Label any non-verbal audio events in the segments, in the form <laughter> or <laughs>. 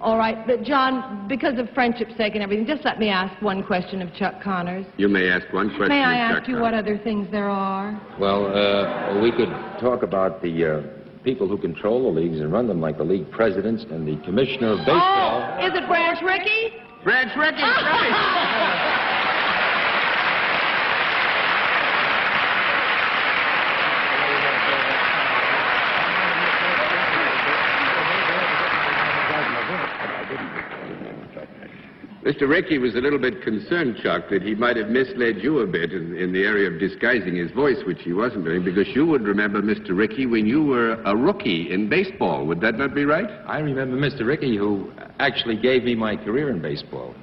All right, but John, because of friendship's sake and everything, just let me ask one question of Chuck Connors. You may ask one question. May I of ask Chuck you Connors. what other things there are? Well, uh, we could talk about the uh, people who control the leagues and run them, like the league presidents and the commissioner of baseball. Oh, is it Branch Rickey? Branch Rickey, <laughs> right. Mr. Rickey was a little bit concerned, Chuck, that he might have misled you a bit in, in the area of disguising his voice, which he wasn't doing, because you would remember Mr. Rickey when you were a rookie in baseball. Would that not be right? I remember Mr. Rickey, who actually gave me my career in baseball.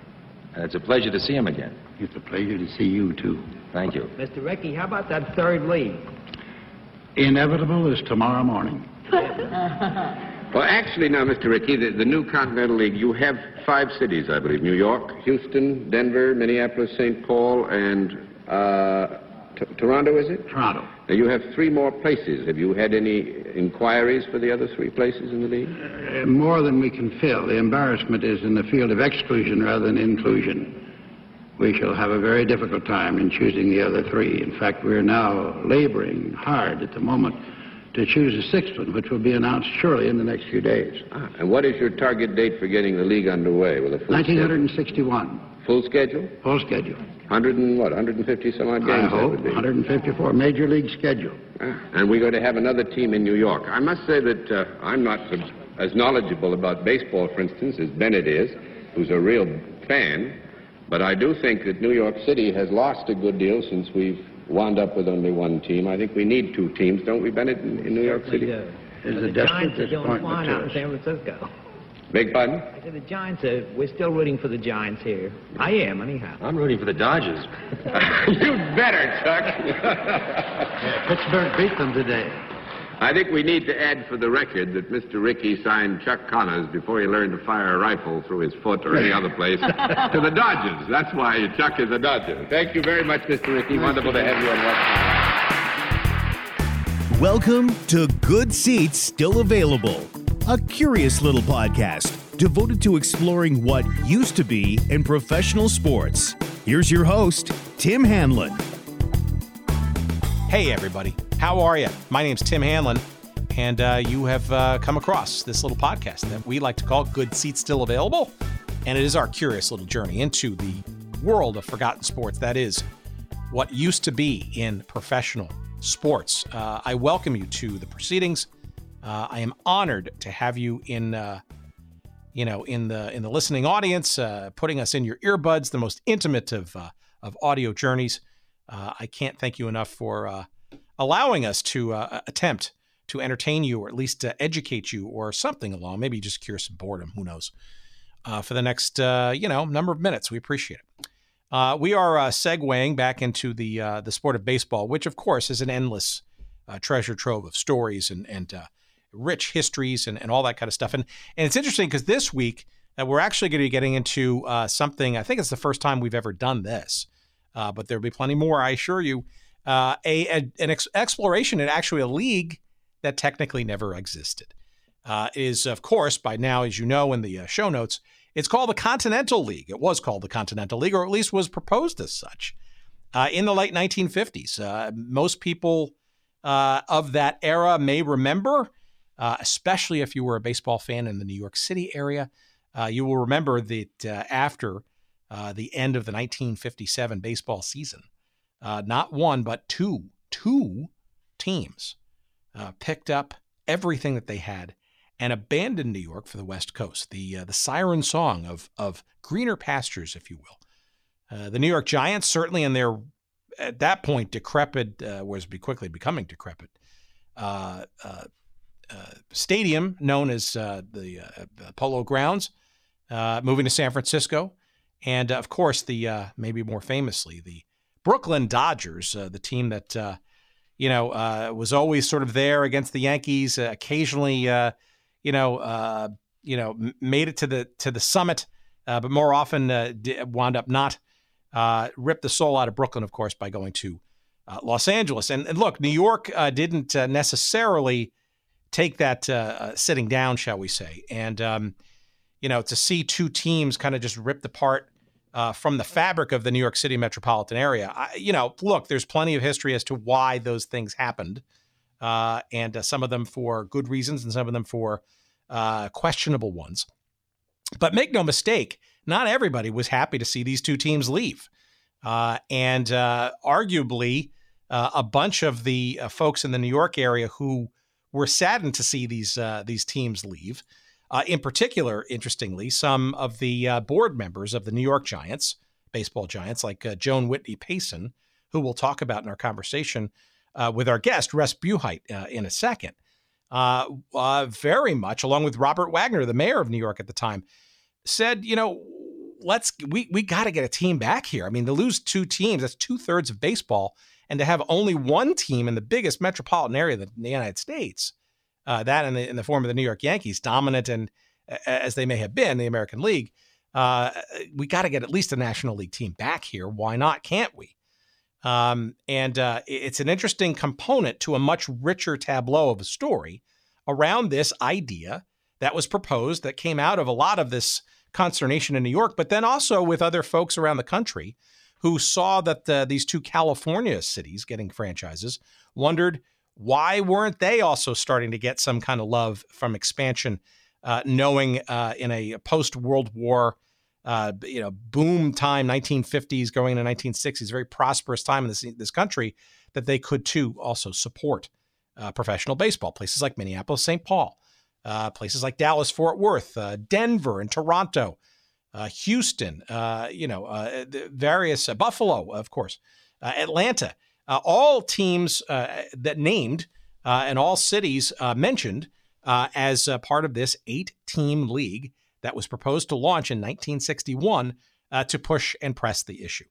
And it's a pleasure to see him again. It's a pleasure to see you, too. Thank you. Mr. Rickey, how about that third league? Inevitable is tomorrow morning. <laughs> Well, actually, now, Mr. Rickey, the, the new Continental League, you have five cities, I believe New York, Houston, Denver, Minneapolis, St. Paul, and uh, Toronto, is it? Toronto. Now, you have three more places. Have you had any inquiries for the other three places in the league? Uh, more than we can fill. The embarrassment is in the field of exclusion rather than inclusion. We shall have a very difficult time in choosing the other three. In fact, we're now laboring hard at the moment to choose a sixth one, which will be announced surely in the next few days. Ah, and what is your target date for getting the league underway with a full 1961, schedule? Full schedule? full schedule. 100 and what, 150 some odd games? I hope would be. 154 major league schedule. Ah, And we're going to have another team in New York. I must say that uh, I'm not as knowledgeable about baseball, for instance, as Bennett is, who's a real fan. But I do think that New York City has lost a good deal since we've wound up with only one team. I think we need two teams, don't we, Bennett, in, in New York City? We do. There's But a the desperate Giants are doing disappointment fine out in. San Francisco. Big pardon? I said the Giants are, we're still rooting for the Giants here. I am, anyhow. I'm rooting for the Dodgers. <laughs> You'd better, Chuck. <laughs> <laughs> Pittsburgh beat them today. I think we need to add for the record that Mr. Rickey signed Chuck Connors before he learned to fire a rifle through his foot or any other place <laughs> to the Dodgers. That's why Chuck is a Dodger. Thank you very much, Mr. Rickey. Wonderful to have you on West Welcome to Good Seats Still Available, a curious little podcast devoted to exploring what used to be in professional sports. Here's your host, Tim Hanlon. Hey, everybody. How are you? My name's Tim Hanlon, and uh, you have uh, come across this little podcast that we like to call Good Seats Still Available. And it is our curious little journey into the world of forgotten sports. That is what used to be in professional sports. Uh, I welcome you to the proceedings. Uh, I am honored to have you in. Uh, you know, in the in the listening audience, uh, putting us in your earbuds, the most intimate of uh, of audio journeys. Uh, I can't thank you enough for uh, allowing us to uh, attempt to entertain you, or at least uh, educate you, or something along. Maybe just cure some boredom. Who knows? Uh, for the next, uh, you know, number of minutes, we appreciate it. Uh, we are segueing back into the the sport of baseball, which, of course, is an endless treasure trove of stories and and rich histories and, and all that kind of stuff. And and it's interesting because this week we're actually going to be getting into something. I think it's the first time we've ever done this, but there'll be plenty more. I assure you. Uh, a, a an ex- exploration in actually a league that technically never existed uh, is, of course, by now, as you know in the uh, show notes, it's called the Continental League. It was called the Continental League, or at least was proposed as such uh, in the late 1950s. Uh, most people uh, of that era may remember, especially if you were a baseball fan in the New York City area. You will remember that after the end of the 1957 baseball season, uh, not one but two, two teams uh, picked up everything that they had and abandoned New York for the West Coast. The uh, the siren song of of greener pastures, if you will. Uh, the New York Giants, certainly in their at that point decrepit, uh, was be quickly becoming decrepit. Uh, stadium known as the Polo Grounds, moving to San Francisco, and of course the maybe more famously the Brooklyn Dodgers, uh, the team that uh, you know uh, was always sort of there against the Yankees, uh, occasionally uh, you know you know m- made it to the to the summit, but more often di- wound up not. Ripped the soul out of Brooklyn, of course, by going to Los Angeles. And, and look, New York didn't necessarily take that sitting down, shall we say. And, um, you know, to see two teams kind of just ripped apart uh, from the fabric of the New York City metropolitan area. I, you know, look, there's plenty of history as to why those things happened, uh, and uh, some of them for good reasons, and some of them for uh, questionable ones. But make no mistake, not everybody was happy to see these two teams leave, uh, and uh, arguably, a bunch of the folks in the New York area who were saddened to see these these teams leave. Uh, in particular, interestingly, some of the uh, board members of the New York Giants, baseball giants, like uh, Joan Whitney Payson, who we'll talk about in our conversation uh, with our guest, Russ Buhite, uh, in a second, uh, very much, along with Robert Wagner, the mayor of New York at the time, said, you know, let's we we got to get a team back here. I mean, to lose two teams, that's two thirds of baseball, and to have only one team in the biggest metropolitan area in the United States uh, that in the, in the form of the New York Yankees, dominant and as they may have been the American League, uh, we got to get at least a National League team back here. Why not? Can't we? Um, and uh, it's an interesting component to a much richer tableau of a story around this idea that was proposed that came out of a lot of this consternation in New York, but then also with other folks around the country who saw that uh, these two California cities getting franchises wondered why weren't they also starting to get some kind of love from expansion, uh, knowing uh, in a post World War, uh, you know, boom time, 1950s going into 1960s, very prosperous time in this this country, that they could too also support uh, professional baseball. Places like Minneapolis, St. Paul, uh, places like Dallas, Fort Worth, uh, Denver, and Toronto. Houston, you know, various Buffalo, of course, Atlanta all teams uh, that named uh, and all cities uh, mentioned uh, as part of this eight team league that was proposed to launch in 1961 to push and press the issue.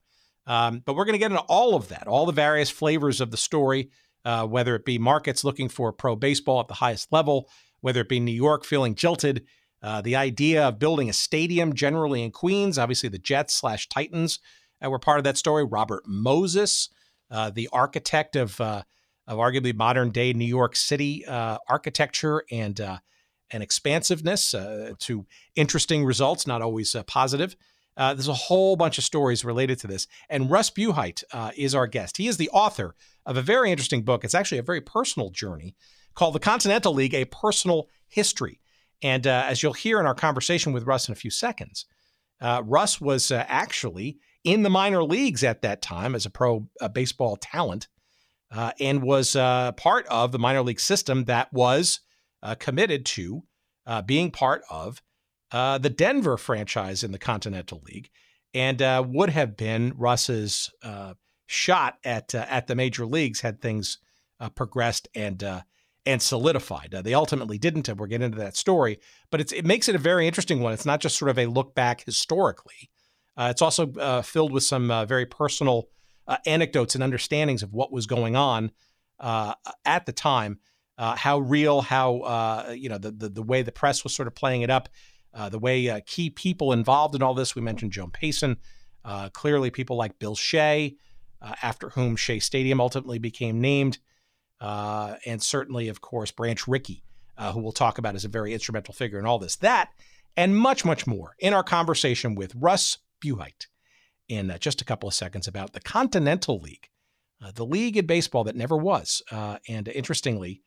Um, but we're going to get into all of that, all the various flavors of the story, whether it be markets looking for pro baseball at the highest level, whether it be New York feeling jilted, uh, the idea of building a stadium generally in Queens, obviously the Jets slash Titans uh, were part of that story. Robert Moses, uh, the architect of uh, of arguably modern day New York City uh, architecture and uh, and expansiveness uh, to interesting results, not always positive. there's a whole bunch of stories related to this, and Russ Buhite is our guest. He is the author of a very interesting book. It's actually a very personal journey called "The Continental League: A Personal History." And as you'll hear in our conversation with Russ in a few seconds, Russ was actually in the minor leagues at that time as a pro uh, baseball talent uh, and was uh, part of the minor league system that was uh, committed to uh, being part of uh, the Denver franchise in the Continental League and would have been Russ's shot at at the major leagues had things progressed and and solidified. they ultimately didn't, and we'll get into that story. But it makes it a very interesting one. It's not just sort of a look back historically uh, it's also uh, filled with some uh, very personal uh, anecdotes and understandings of what was going on uh, at the time, uh, how real, how you know the, the, the way the press was sort of playing it up, the way key people involved in all this. We mentioned Joan Payson, clearly people like Bill Shea, after whom Shea Stadium ultimately became named, and certainly, of course, Branch Rickey, who we'll talk about as a very instrumental figure in all this. That and much, much more in our conversation with Russ Buhite in uh, just a couple of seconds about the Continental League, uh, the league in baseball that never was. Uh, and interestingly,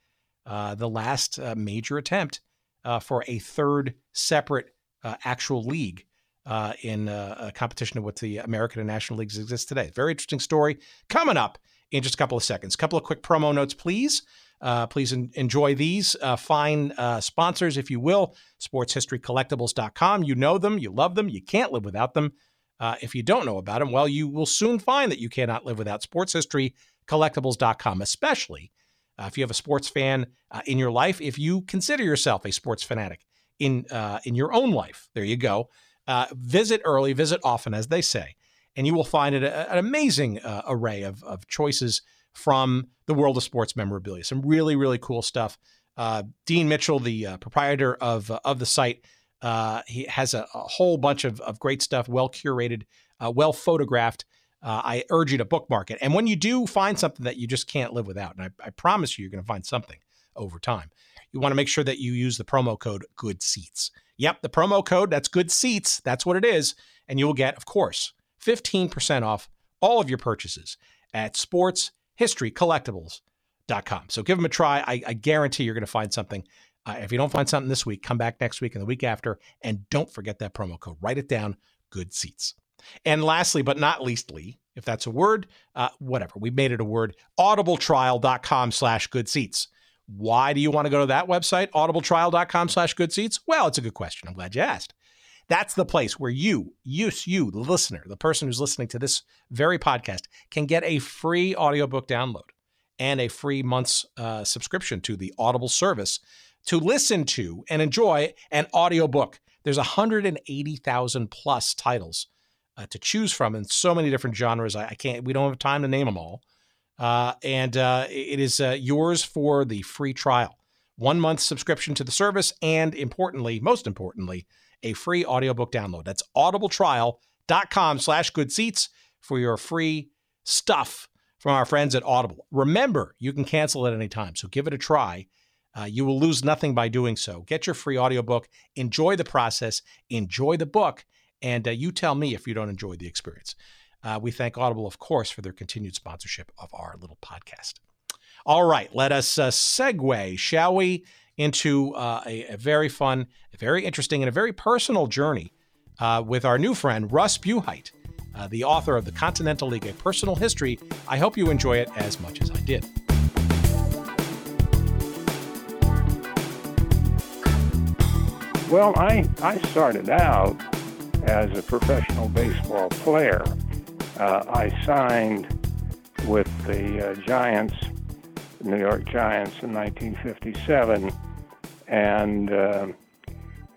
uh, the last uh, major attempt uh, for a third separate actual league in a competition what the American and National Leagues exist today. Very interesting story coming up in just a couple of seconds. A couple of quick promo notes, please. Uh, please en- enjoy these uh, fine uh, sponsors, if you will. SportsHistoryCollectibles.com. You know them, you love them, you can't live without them. Uh, if you don't know about them, well, you will soon find that you cannot live without SportsHistoryCollectibles.com, especially uh, if you have a sports fan uh, in your life. If you consider yourself a sports fanatic in in your own life, there you go. visit early, visit often, as they say, and you will find it a, an amazing array of, of choices from the world of sports memorabilia. Some really, really cool stuff. Uh, Dean Mitchell, the uh, proprietor of uh, of the site, uh, he has a, a, whole bunch of, of great stuff, well curated, uh, well photographed. Uh, I urge you to bookmark it. And when you do find something that you just can't live without, and I, I promise you, you're going to find something over time, you want to make sure that you use the promo code Good Seats. Yep, the promo code, that's good seats. That's what it is. And you will get, of course, 15% off all of your purchases at sportshistorycollectibles.com. So give them a try. I, I guarantee you're going to find something. Uh, if you don't find something this week, come back next week and the week after. And don't forget that promo code. Write it down good seats. And lastly, but not leastly, if that's a word, uh, whatever, we made it a word, audibletrial.com slash good seats. Why do you want to go to that website, audibletrial.com slash good seats? Well, it's a good question. I'm glad you asked. That's the place where you, you, you, the listener, the person who's listening to this very podcast, can get a free audiobook download and a free month's uh, subscription to the Audible service to listen to and enjoy an audiobook. There's 180,000 plus titles uh, to choose from in so many different genres. I, I, can't, we don't have time to name them all. Uh, and uh, it is uh, yours for the free trial. One month subscription to the service, and importantly, most importantly, a free audiobook download. That's audibletrial.com slash good seats for your free stuff from our friends at Audible. Remember, you can cancel at any time, so give it a try. Uh, you will lose nothing by doing so. Get your free audiobook, enjoy the process, enjoy the book, and uh, you tell me if you don't enjoy the experience. Uh, we thank Audible, of course, for their continued sponsorship of our little podcast. All right, let us uh, segue, shall we, into uh, a, a, very fun, very interesting, and a very personal journey uh, with our new friend, Russ Buhite, uh, the author of The Continental League, a personal history. I hope you enjoy it as much as I did. Well, I, I started out as a professional baseball player. Uh, I signed with the uh, Giants, New York Giants, in 1957, and uh,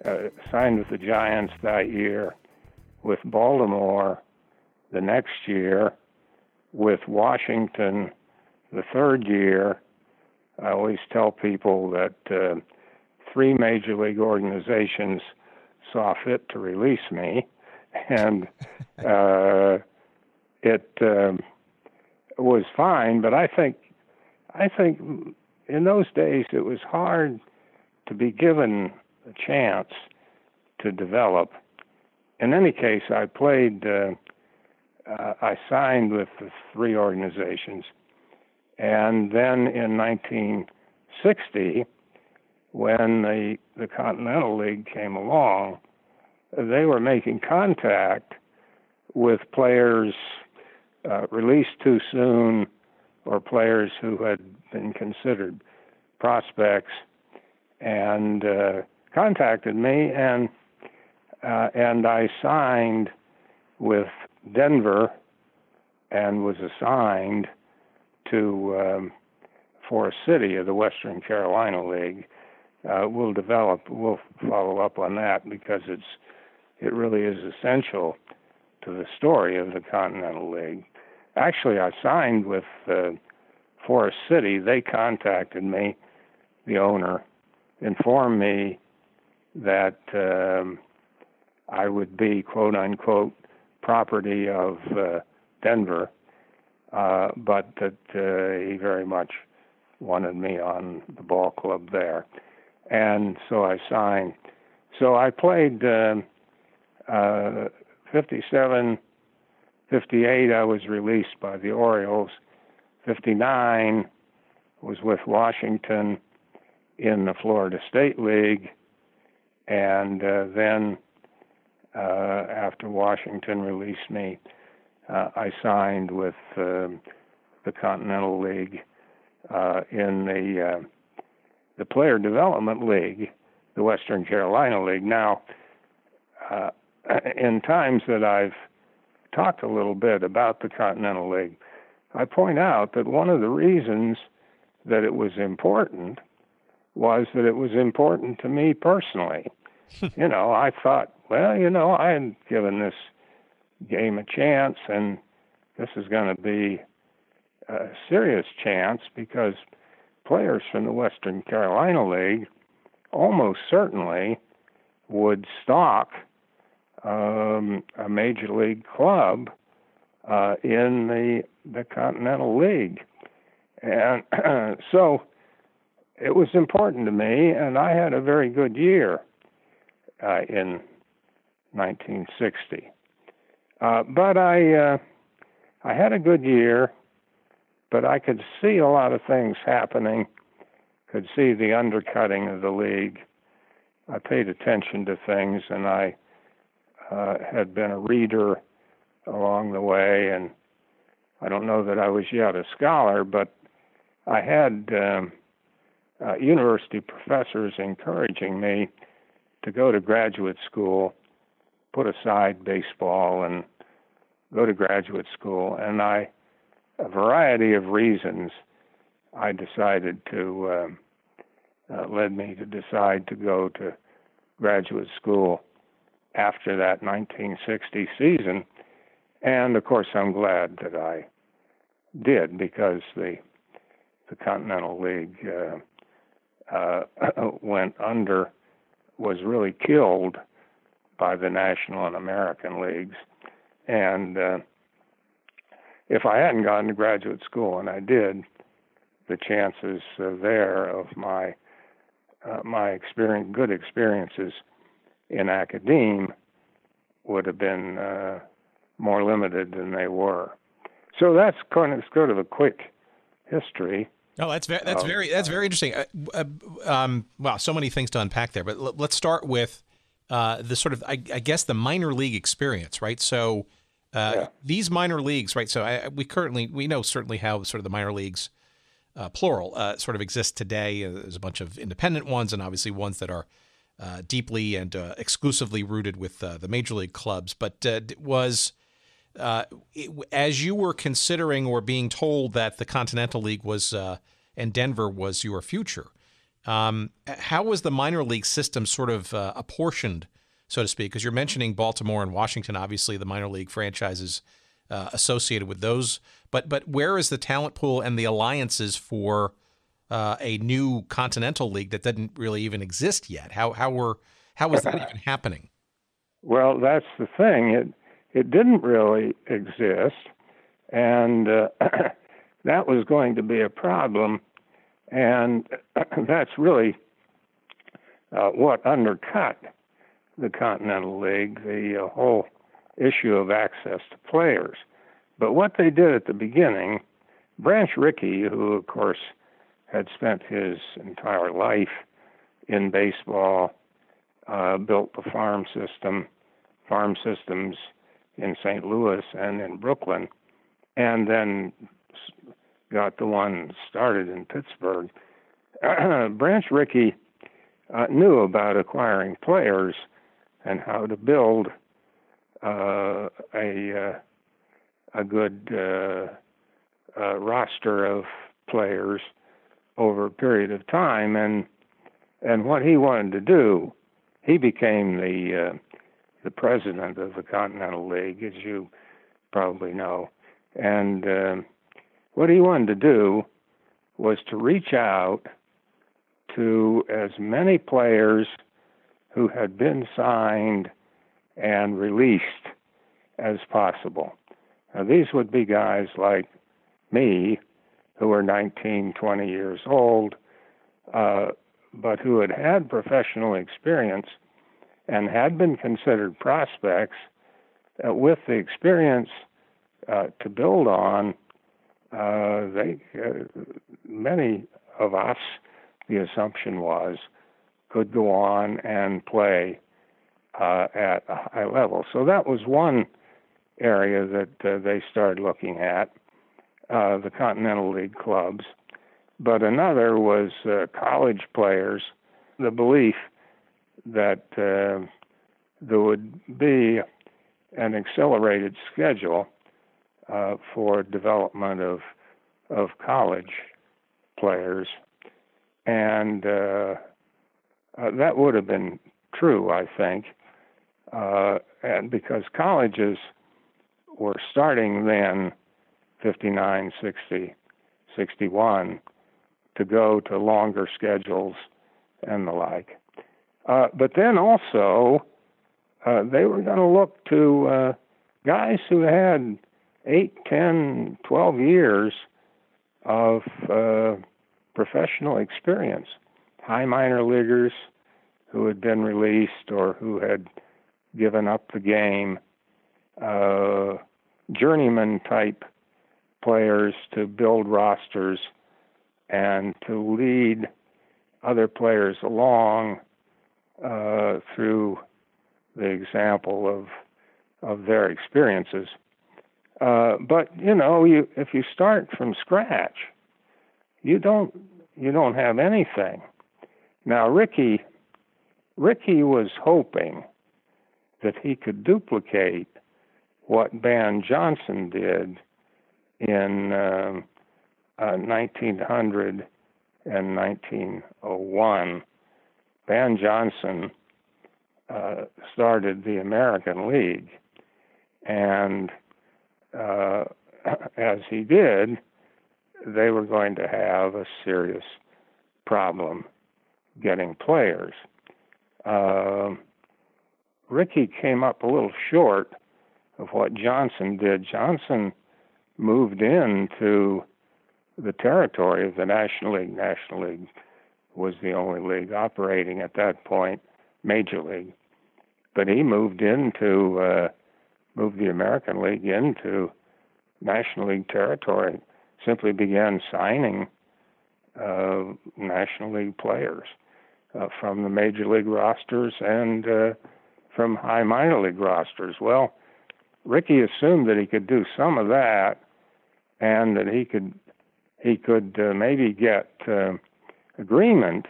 uh, signed with the Giants that year, with Baltimore the next year, with Washington the third year. I always tell people that uh, three major league organizations saw fit to release me, and <laughs> uh, it um, was fine. But I think, I think in those days it was hard to be given a chance to develop. In any case, I played. Uh, uh, I signed with the three organizations, and then in 1960 when the the Continental League came along, they were making contact with players uh, released too soon or players who had been considered prospects and uh, contacted me and uh, and I signed with Denver and was assigned to um, Forest City of the Western Carolina League uh, we'll develop, we'll follow up on that because it's it really is essential to the story of the Continental League. Actually, I signed with uh, Forest City. They contacted me, the owner, informed me that um, I would be quote unquote property of uh, Denver, uh, but that uh, he very much wanted me on the ball club there and so I signed. So I played uh, uh, 57, 58. I was released by the Orioles. 59 was with Washington in the Florida State League, and uh, then uh, after Washington released me, uh, I signed with uh, the Continental League uh, in the uh, the Player Development League, the Western Carolina League. Now, uh, in times that I've talked a little bit about the Continental League, I point out that one of the reasons that it was important was that it was important to me personally. <laughs> you know, I thought, well, you know, I had given this game a chance, and this is going to be a serious chance because players from the Western Carolina League almost certainly would stock um, a major league club uh, in the the Continental League, and <clears throat> so it was important to me, and I had a very good year. uh, in 1960. Uh, but I uh, I had a good year, but I could see a lot of things happening. Could see the undercutting of the league. I paid attention to things, and I uh, had been a reader along the way, and I don't know that I was yet a scholar, but I had um, uh, university professors encouraging me to go to graduate school, put aside baseball, and go to graduate school. And I, a variety of reasons, I decided to um, uh, led me to decide to go to graduate school after that 1960 season. And of course, I'm glad that I did because the the Continental League uh, uh, <clears throat> went under, was really killed by the National and American leagues, and uh, if I hadn't gone to graduate school, and I did, the chances uh, there of my uh, my experience, good experiences in academe would have been uh, more limited than they were. So that's kind of sort of a quick history. Oh, that's very that's very that's very interesting. Uh, uh, um, wow, so many things to unpack there. But l- let's start with uh, the sort of I, I, guess the minor league experience, right? So uh, yeah. these minor leagues, right? So I, we currently we know certainly how sort of the minor leagues, uh, plural, uh, sort of exist today. There's a bunch of independent ones, and obviously ones that are deeply and exclusively rooted with the major league clubs. But was uh, as you were considering or being told that the Continental League was uh, and Denver was your future, um, how was the minor league system sort of uh, apportioned, so to speak? Because you're mentioning Baltimore and Washington, obviously the minor league franchises uh, associated with those. But but where is the talent pool and the alliances for uh, a new Continental League that didn't really even exist yet? How how were how was that <laughs> even happening? Well, that's the thing. It it didn't really exist, and uh, <clears throat> that was going to be a problem. And <clears throat> that's really uh, what undercut the Continental League, the uh, whole issue of access to players. But what they did at the beginning, Branch Rickey, who of course had spent his entire life in baseball, uh, built the farm system, farm systems in St. Louis and in Brooklyn, and then got the one started in Pittsburgh. <clears throat> Branch Rickey uh, knew about acquiring players and how to build uh, a uh, a good uh, uh, roster of players over a period of time, and and what he wanted to do, he became the uh, the president of the Continental League, as you probably know. And uh, what he wanted to do was to reach out to as many players who had been signed and released as possible. Now, these would be guys like me, who were 19, 20 years old, uh, but who had had professional experience and had been considered prospects uh, with the experience uh, to build on. Uh, they, uh, many of us, the assumption was, could go on and play uh, at a high level. So that was one area that they started looking at, the Continental League clubs. But another was college players. The belief that uh, there would be an accelerated schedule uh, for development of of college players, and uh, uh that would have been true, I think, uh, and because colleges were starting then, 59, 60, 61, to go to longer schedules and the like. Uh, but then also, uh, they were going to look to uh, guys who had eight, ten, twelve years of uh, professional experience, high minor leaguers who had been released or who had given up the game, uh, journeyman type players to build rosters and to lead other players along uh, through the example of of their experiences. Uh, but you know, you if you start from scratch, you don't you don't have anything. Now, Ricky Rickey was hoping that he could duplicate what Ban Johnson did in um, uh, 1900 and 1901. Ban Johnson uh, started the American League, and uh, <clears throat> as he did, they were going to have a serious problem getting players. Uh, Rickey came up a little short of what Johnson did. Johnson moved into the territory of the National League. National League was the only league operating at that point, Major League. But he moved into uh, moved the American League into National League territory. Simply began signing uh, National League players uh, from the Major League rosters and uh, from high minor league rosters. Well, Rickey assumed that he could do some of that, and that he could he could uh, maybe get uh, agreement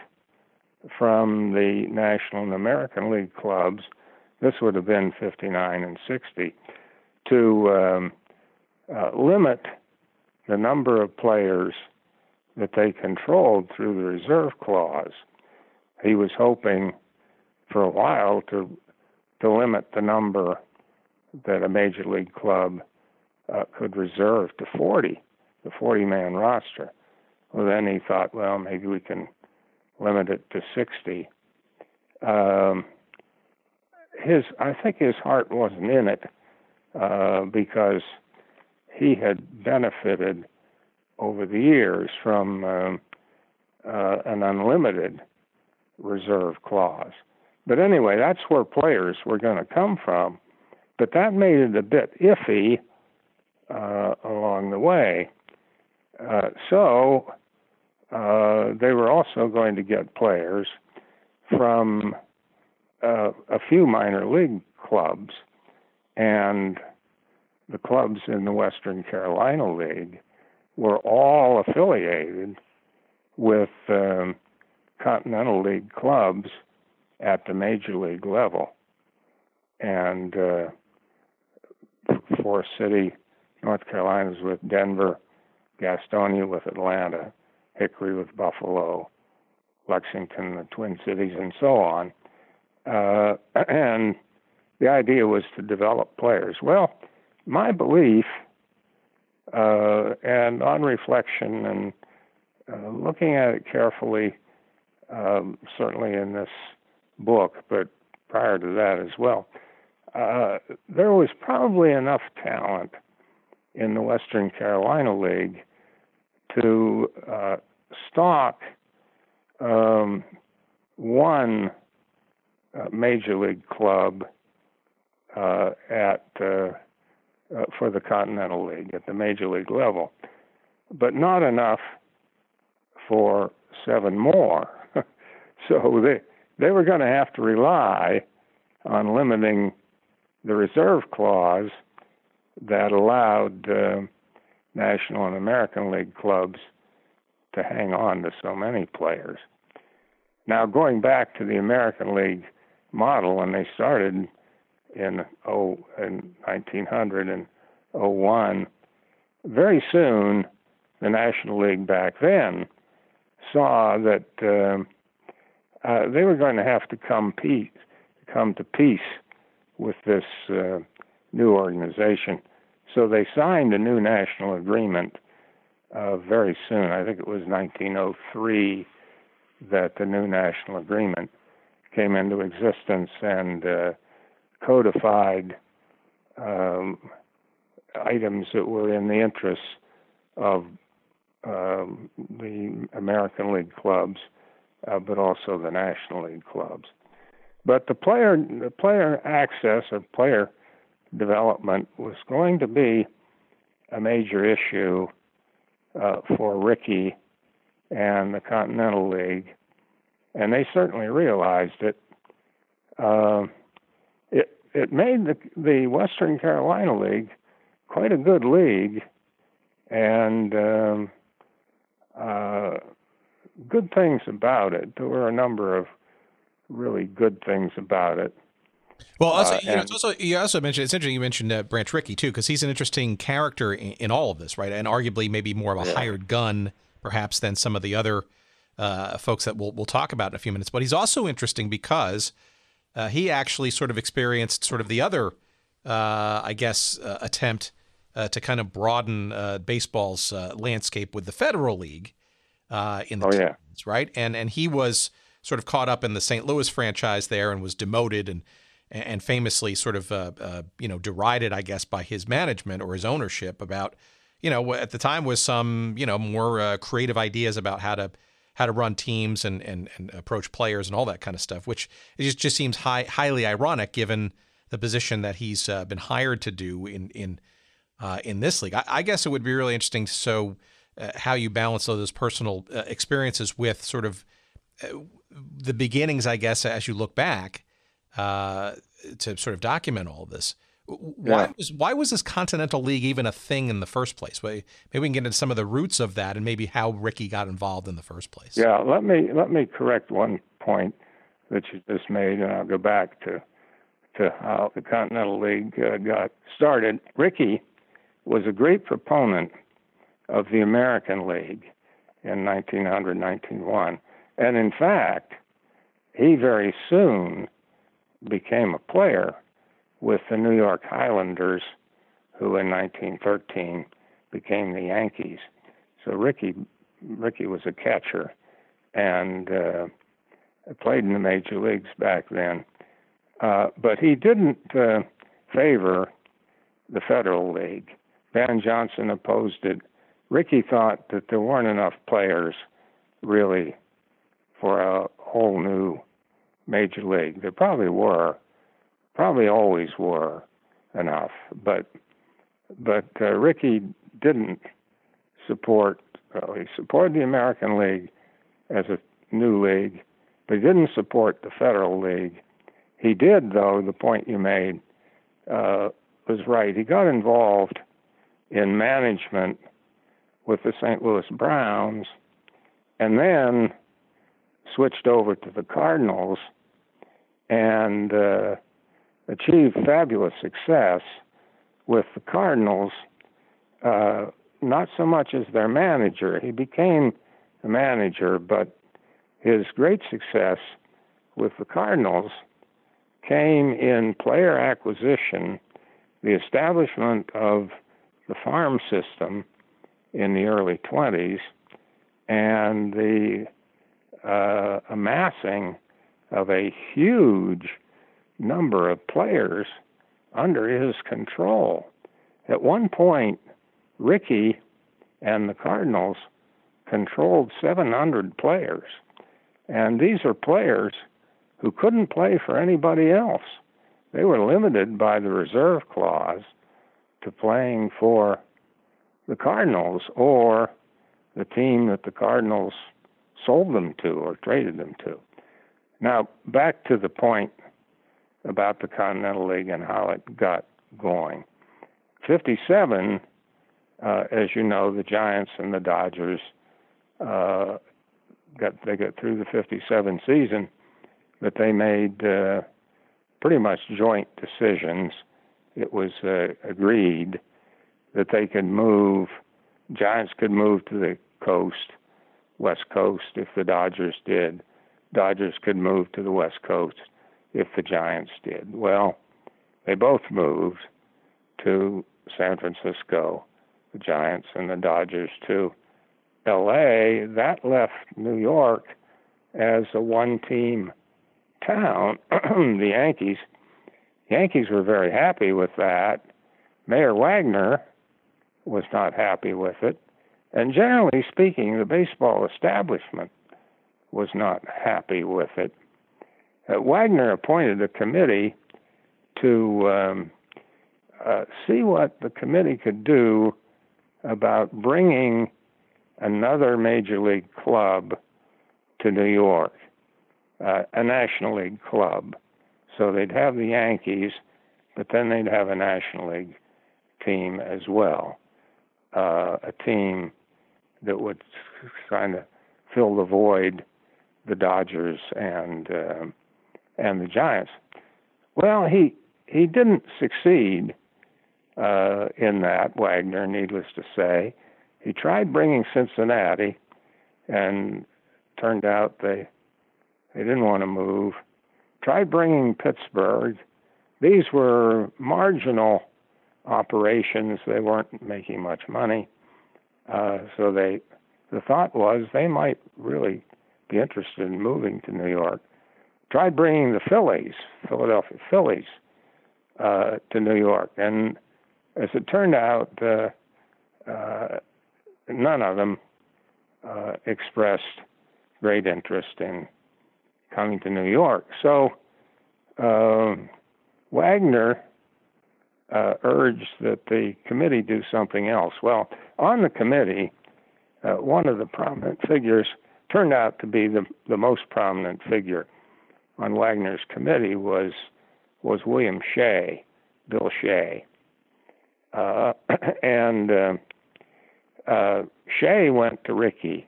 from the National and American League clubs. This would have been 59 and 60 to um, uh, limit the number of players that they controlled through the reserve clause. He was hoping for a while to to limit the number that a major league club uh, could reserve to 40, the 40 man roster. Well, then he thought, well, maybe we can limit it to 60. Um, his, I think his heart wasn't in it uh, because he had benefited over the years from um, uh, an unlimited reserve clause. But anyway, that's where players were going to come from. But that made it a bit iffy uh, along the way. Uh, so uh, they were also going to get players from uh, a few minor league clubs, and the clubs in the Western Carolina League were all affiliated with um, Continental League clubs at the major league level. And uh, Forest City, North Carolina is with Denver, Gastonia with Atlanta, Hickory with Buffalo, Lexington, the Twin Cities, and so on. Uh, <clears throat> and the idea was to develop players. Well, my belief, uh, and on reflection and uh, looking at it carefully, um, certainly in this book, but prior to that as well, uh, there was probably enough talent in the Western Carolina League to uh, stock um, one uh, major league club uh, at uh, uh, for the Continental League at the major league level, but not enough for seven more. <laughs> so they they were going to have to rely on limiting the reserve clause that allowed uh, National and American League clubs to hang on to so many players. Now, going back to the American League model, when they started in oh in 1900 and 01, very soon the National League back then saw that um, uh, they were going to have to come peace, come to peace with this uh, new organization. So they signed a new national agreement uh, very soon. I think it was 1903 that the new national agreement came into existence and uh, codified um, items that were in the interests of um, the American League clubs uh, but also the National League clubs. But the player, the player access or player development was going to be a major issue uh, for Rickey and the Continental League, and they certainly realized it. Uh, it it made the the Western Carolina League quite a good league, and um, uh, good things about it. There were a number of really good things about it. Well, also, Uh, you, know, and- also you also mentioned it's interesting you mentioned uh, Branch Rickey too because he's an interesting character in, in all of this, right? And arguably maybe more of a hired gun perhaps than some of the other uh, folks that we'll we'll talk about in a few minutes. But he's also interesting because uh, he actually sort of experienced sort of the other, uh, I guess, uh, attempt uh, to kind of broaden uh, baseball's uh, landscape with the Federal League uh, in the Oh, yeah. teens, right? And and he was sort of caught up in the St. Louis franchise there and was demoted and and famously sort of uh, uh, you know derided, I guess, by his management or his ownership about you know at the time was some you know more uh, creative ideas about how to how to run teams and, and and approach players and all that kind of stuff, which it just just seems high, highly ironic given the position that he's uh, been hired to do in in uh, in this league. I, I guess it would be really interesting to so uh, how you balance those personal experiences with sort of the beginnings, I guess, as you look back uh, to sort of document all of this. Why Yeah. was why was this Continental League even a thing in the first place? Maybe we can get into some of the roots of that and maybe how Rickey got involved in the first place. Yeah, let me let me correct one point that you just made, and I'll go back to to how the Continental League uh, got started. Rickey was a great proponent of the American League in 1900, 1901, and in fact, he very soon became a player with the New York Highlanders, who in 1913 became the Yankees. So Rickey Rickey was a catcher and uh, played in the major leagues back then. Uh, but he didn't uh, favor the Federal League. Ban Johnson opposed it. Rickey thought that there weren't enough players really for a whole new major league. There probably were, probably always were enough, but but uh, Rickey didn't support. Well, he supported the American League as a new league, but he didn't support the Federal League. He did, though. The point you made uh, was right. He got involved in management with the St. Louis Browns, and then switched over to the Cardinals and uh, achieved fabulous success with the Cardinals. Uh, not so much as their manager. He became a manager, but his great success with the Cardinals came in player acquisition, the establishment of the farm system in the early 20s, and the uh, amassing of a huge number of players under his control. At one point, Rickey and the Cardinals controlled 700 players. And these are players who couldn't play for anybody else. They were limited by the reserve clause to playing for the Cardinals or the team that the Cardinals sold them to or traded them to. Now, back to the point about the Continental League and how it got going. 57, uh, as you know, the Giants and the Dodgers uh, got they got through the 57 season, but they made uh, pretty much joint decisions. It was uh, agreed that they could move, Giants could move to the coast, West Coast, if the Dodgers did. Dodgers could move to the West Coast if the Giants did. Well, they both moved to San Francisco, the Giants and the Dodgers to LA. That left New York as a one team town. <clears throat> the Yankees Yankees were very happy with that. Mayor Wagner was not happy with it. And generally speaking, the baseball establishment was not happy with it. uh, Wagner appointed a committee to um, uh, see what the committee could do about bringing another major league club to New York, uh, a National League club. So they'd have the Yankees, but then they'd have a National League team as well, uh, a team that would <laughs> kind of fill the void the Dodgers and uh, and the Giants. Well, he he didn't succeed uh, in that. Wagner, needless to say, he tried bringing Cincinnati, and turned out they they didn't want to move. Tried bringing Pittsburgh. These were marginal operations. They weren't making much money, uh, so they the thought was they might really be interested in moving to New York. Tried bringing the Phillies, Philadelphia Phillies, uh, to New York, and as it turned out, uh, uh, none of them uh, expressed great interest in coming to New York. So um, Wagner uh, urged that the committee do something else. Well, on the committee, uh, one of the prominent figures turned out to be the, the most prominent figure on Wagner's committee was was William Shea, Bill Shea, uh, <clears throat> and uh, uh, Shea went to Rickey.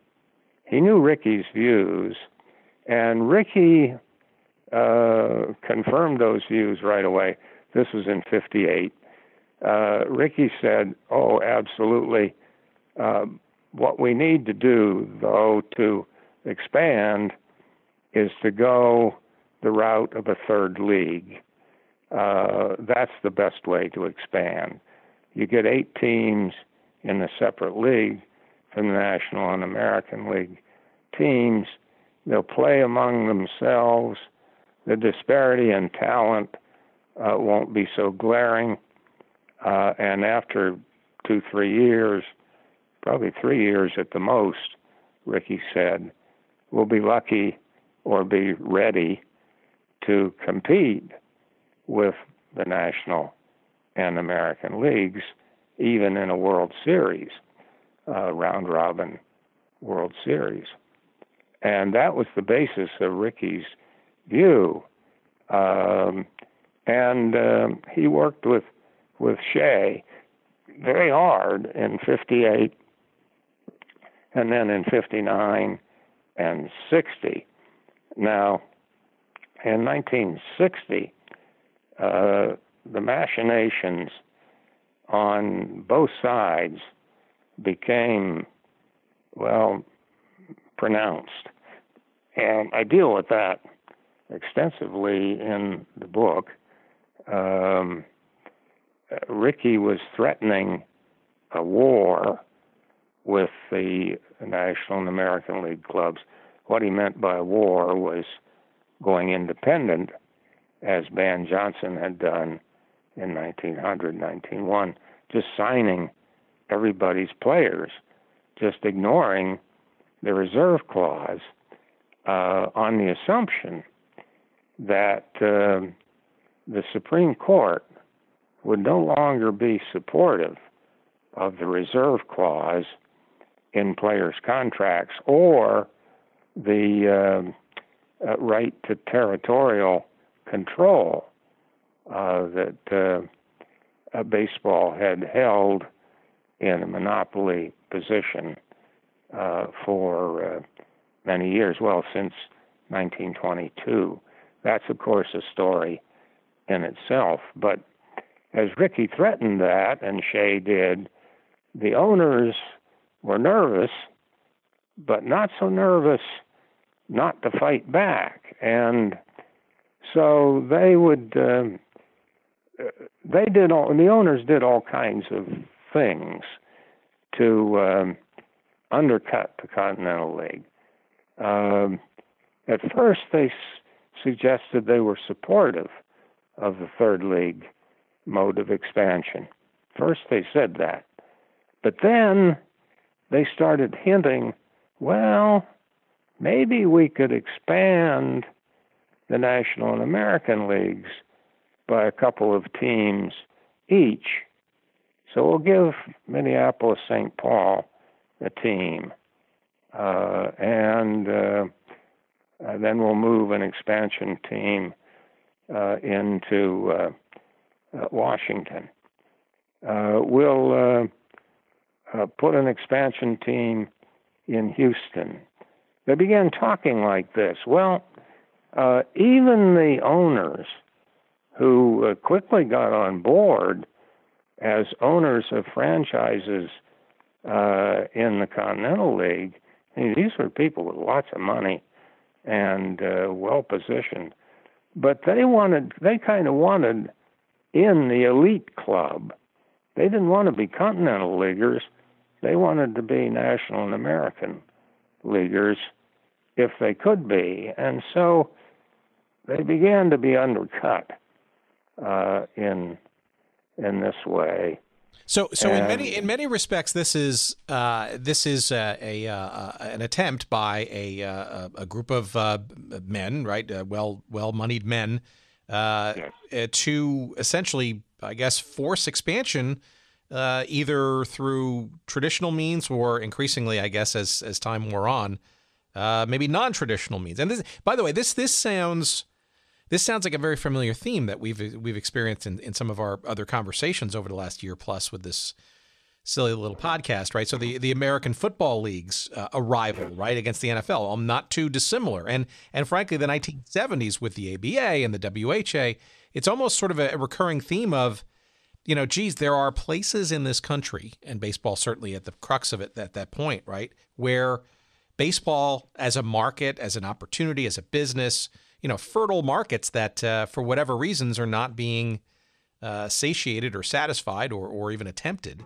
He knew Rickey's views, and Rickey uh, confirmed those views right away. This was in '58. Uh, Rickey said, "Oh, absolutely. Uh, what we need to do, though, to expand is to go the route of a third league. Uh, that's the best way to expand. You get eight teams in a separate league from the National and American League teams. They'll play among themselves. The disparity in talent uh, won't be so glaring. Uh, and after two, three years, probably three years at the most, Rickey said, we'll be lucky or be ready to compete with the National and American leagues, even in a World Series, uh, round robin World Series. And that was the basis of Rickey's view. Um, and um, he worked with, with Shea very hard in 58 and then in 59 and 60. Now, in 1960, uh, the machinations on both sides became, well, pronounced. And I deal with that extensively in the book. Um, Rickey was threatening a war with the National and American League clubs. What he meant by war was going independent, as Ban Johnson had done in 1900, 1901, just signing everybody's players, just ignoring the reserve clause uh, on the assumption that uh, the Supreme Court would no longer be supportive of the reserve clause in players' contracts or the uh, uh, right to territorial control uh, that uh, baseball had held in a monopoly position uh, for many years, well, since 1922. That's, of course, a story in itself. But as Rickey threatened that, and Shea did, the owners were nervous, but not so nervous not to fight back. And so they would, um, they did all, the owners did all kinds of things to um, undercut the Continental League. Um, at first, they s- suggested they were supportive of the third league mode of expansion. First, they said that. But then they started hinting, well, maybe we could expand the National and American leagues by a couple of teams each. So we'll give Minneapolis St. Paul a team. Uh, and uh, then we'll move an expansion team uh, into uh, uh, Washington. we'll put an expansion team in Houston. They began talking like this. Well, even the owners who quickly got on board as owners of franchises uh, in the Continental League, I mean, these were people with lots of money and uh, well positioned. But they wanted, they kind of wanted in the elite club. They didn't want to be continental leaguers. They wanted to be national and American leaguers if they could be. And so they began to be undercut uh, in in this way. So, so and, in many in many respects, this is uh, this is a, a uh, an attempt by a uh, a group of uh, men, right? Uh, well well moneyed men, yes. to essentially, I guess, force expansion, either through traditional means or increasingly, I guess, as as time wore on, maybe non traditional means. And this, by the way, this this sounds this sounds like a very familiar theme that we've we've experienced in, in some of our other conversations over the last year plus with this silly little podcast, right? So the the American Football League's uh, arrival, right, against the NFL, um, not too dissimilar, and and frankly, the 1970s with the ABA and the WHA, it's almost sort of a recurring theme of, you know, geez, there are places in this country, and baseball certainly at the crux of it at that point, right, where baseball as a market, as an opportunity, as a business you know, fertile markets that, uh, for whatever reasons, are not being uh, satiated or satisfied or, or even attempted.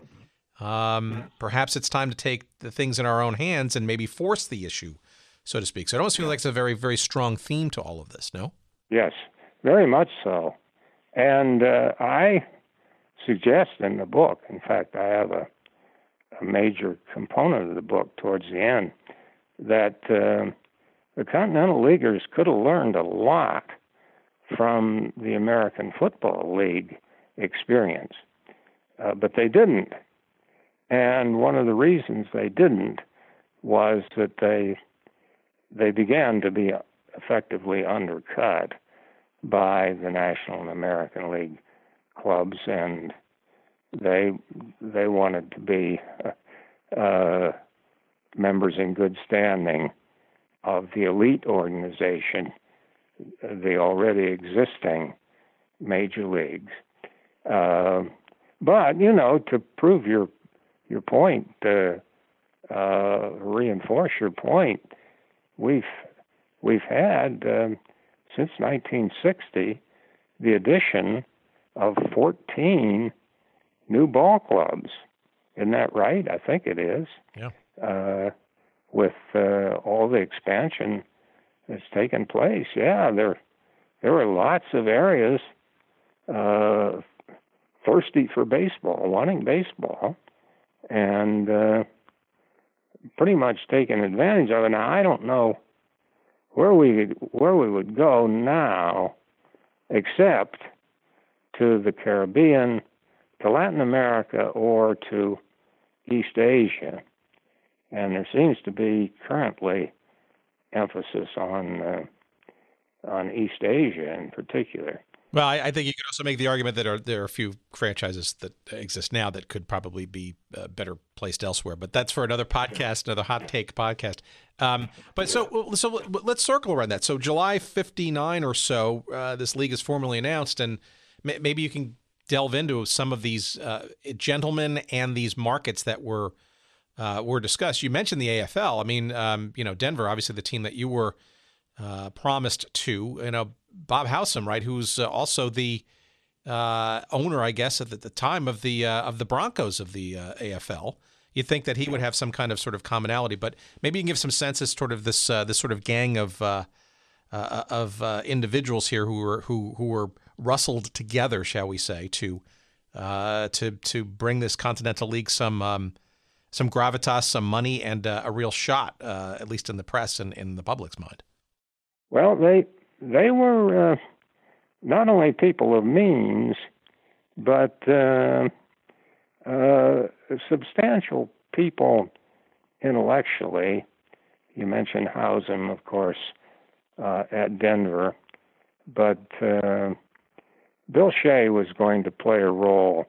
Um, perhaps it's time to take the things in our own hands and maybe force the issue, so to speak. So it almost feels like it's a very, very strong theme to all of this, no? Yes, very much so. And uh, I suggest in the book, in fact, I have a, a major component of the book towards the end, that uh, the Continental Leaguers could have learned a lot from the American Football League experience, uh, but they didn't. And one of the reasons they didn't was that they they began to be effectively undercut by the National and American League clubs, and they they wanted to be uh, uh, members in good standing of the elite organization, the already existing major leagues. Uh, but you know, to prove your your point, uh, uh, reinforce your point, we've we've had um, since 1960 the addition of 14 new ball clubs. Isn't that right? I think it is. Yeah. Uh, with uh, all the expansion that's taken place. Yeah, there there are lots of areas uh, thirsty for baseball, wanting baseball, and uh, pretty much taking advantage of it. Now I don't know where we where we would go now, except to the Caribbean, to Latin America, or to East Asia and there seems to be currently emphasis on uh, on East Asia in particular. Well, I, I, think you could also make the argument that are, there are a few franchises that exist now that could probably be uh, better placed elsewhere. But that's for another podcast, another hot take podcast. Um, but so so let's circle around that. So July fifty nine or so, uh, this league is formally announced, and maybe you can delve into some of these uh, gentlemen and these markets that were uh, were discussed. You mentioned the AFL. I mean, um, you know, Denver, obviously the team that you were uh, promised to. You know, Bob Howsam, right, who's uh, also the uh, owner, I guess, at the, time of the uh, of the Broncos of the uh, AFL. You'd think that he would have some kind of sort of commonality, but maybe you can give some sense as sort of this this sort of gang of of individuals here who were who who were rustled together, shall we say, to to to bring this Continental League some. Um, some gravitas, some money, and uh, a real shot, uh, at least in the press and in the public's mind. Well, they they were uh, not only people of means, but uh, uh, substantial people intellectually. You mentioned Howsam, of course, uh, at Denver, but Bill Shea was going to play a role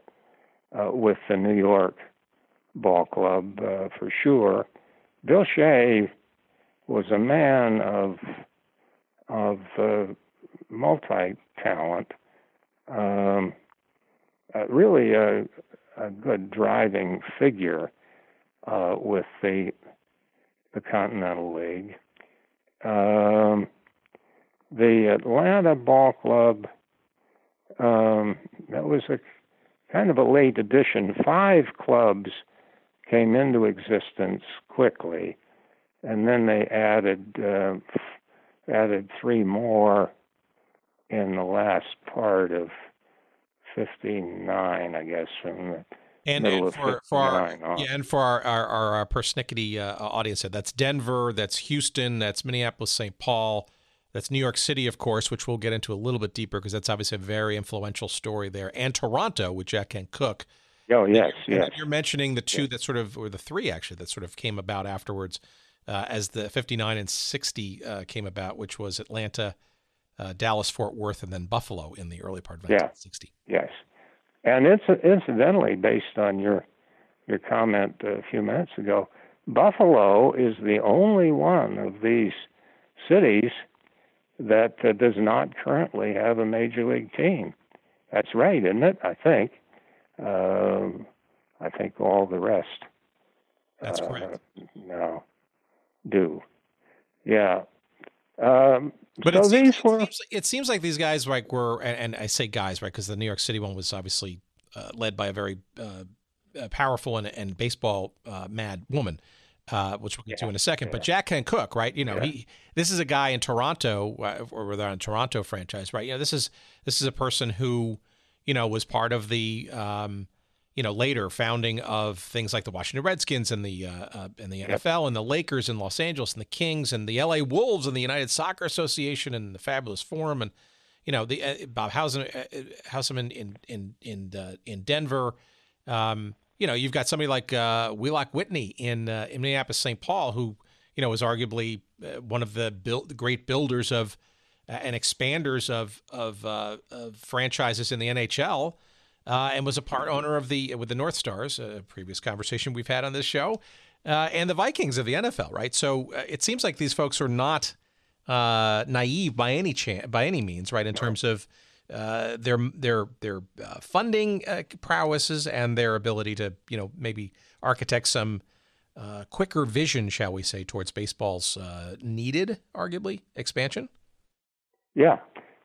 with the New York Ball Club uh, for sure. Bill Shea was a man of of uh, multi talent, um, uh, really a, a, good driving figure uh, with the the Continental League. Um, the Atlanta Ball Club um, that was a kind of a late addition. Five clubs came into existence quickly, and then they added uh, added three more in the last part of 59, I guess, from the and, and for, for our, on. yeah, and for our our, our, our persnickety uh, audience, that's Denver, that's Houston, that's Minneapolis, St. Paul, that's New York City, of course, which we'll get into a little bit deeper because that's obviously a very influential story there, and Toronto with Jack Kent Cooke. Oh yes, you're, yes. You're mentioning the two that sort of, or the three actually, that sort of came about afterwards, uh, as the 59 and 60 uh, came about, which was Atlanta, uh, Dallas, Fort Worth, and then Buffalo in the early part of 1960. Yeah. Yes, and it's incidentally based on your your comment a few minutes ago. Buffalo is the only one of these cities that uh, does not currently have a major league team. That's right, isn't it? I think. Um, I think all the rest. That's uh, correct. Now do. Yeah. Um, but so it, seems, these were. It seems, it seems like these guys like were, and, and I say guys, right, because the New York City one was obviously uh, led by a very uh, powerful and, and baseball uh, mad woman. Uh, which we'll get yeah, to in a second. yeah. But Jack Kent Cooke, right? You know, Yeah. he this is a guy in Toronto, uh, or rather on a Toronto franchise, right? You know, this is this is a person who, you know, was part of the, um, you know, later founding of things like the Washington Redskins and the uh, uh, and the Yep. NFL and the Lakers in Los Angeles and the Kings and the L.A. Wolves and the United Soccer Association and the Fabulous Forum and you know the uh, Bob Howsam, uh, uh, Houseman in in in uh, in Denver. Um, you know, you've got somebody like uh, Wheelock Whitney in uh, in Minneapolis, St. Paul, who you know was arguably uh, one of the build, the great builders of and expanders of of, uh, of franchises in the NHL, uh, and was a part owner of the with the North Stars, a previous conversation we've had on this show, uh, and the Vikings of the NFL. Right, so uh, it seems like these folks are not uh, naive by any chance, by any means, right? In terms of uh, their their their uh, funding uh, prowesses and their ability to you know maybe architect some uh, quicker vision, shall we say, towards baseball's uh, needed, arguably expansion. Yeah.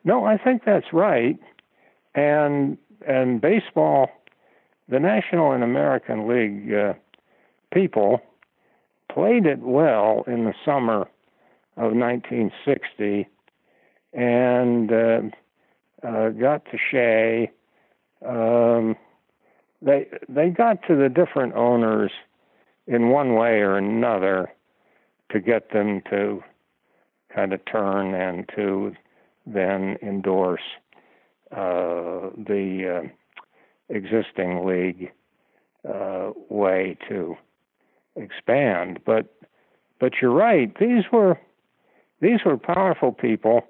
No, I think that's right. And and baseball, the National and American League uh, people played it well in the summer of 1960, and uh, uh, got to Shea. Um, they they got to the different owners in one way or another to get them to kind of turn and to then endorse uh, the uh, existing league uh, way to expand. But but you're right; these were these were powerful people,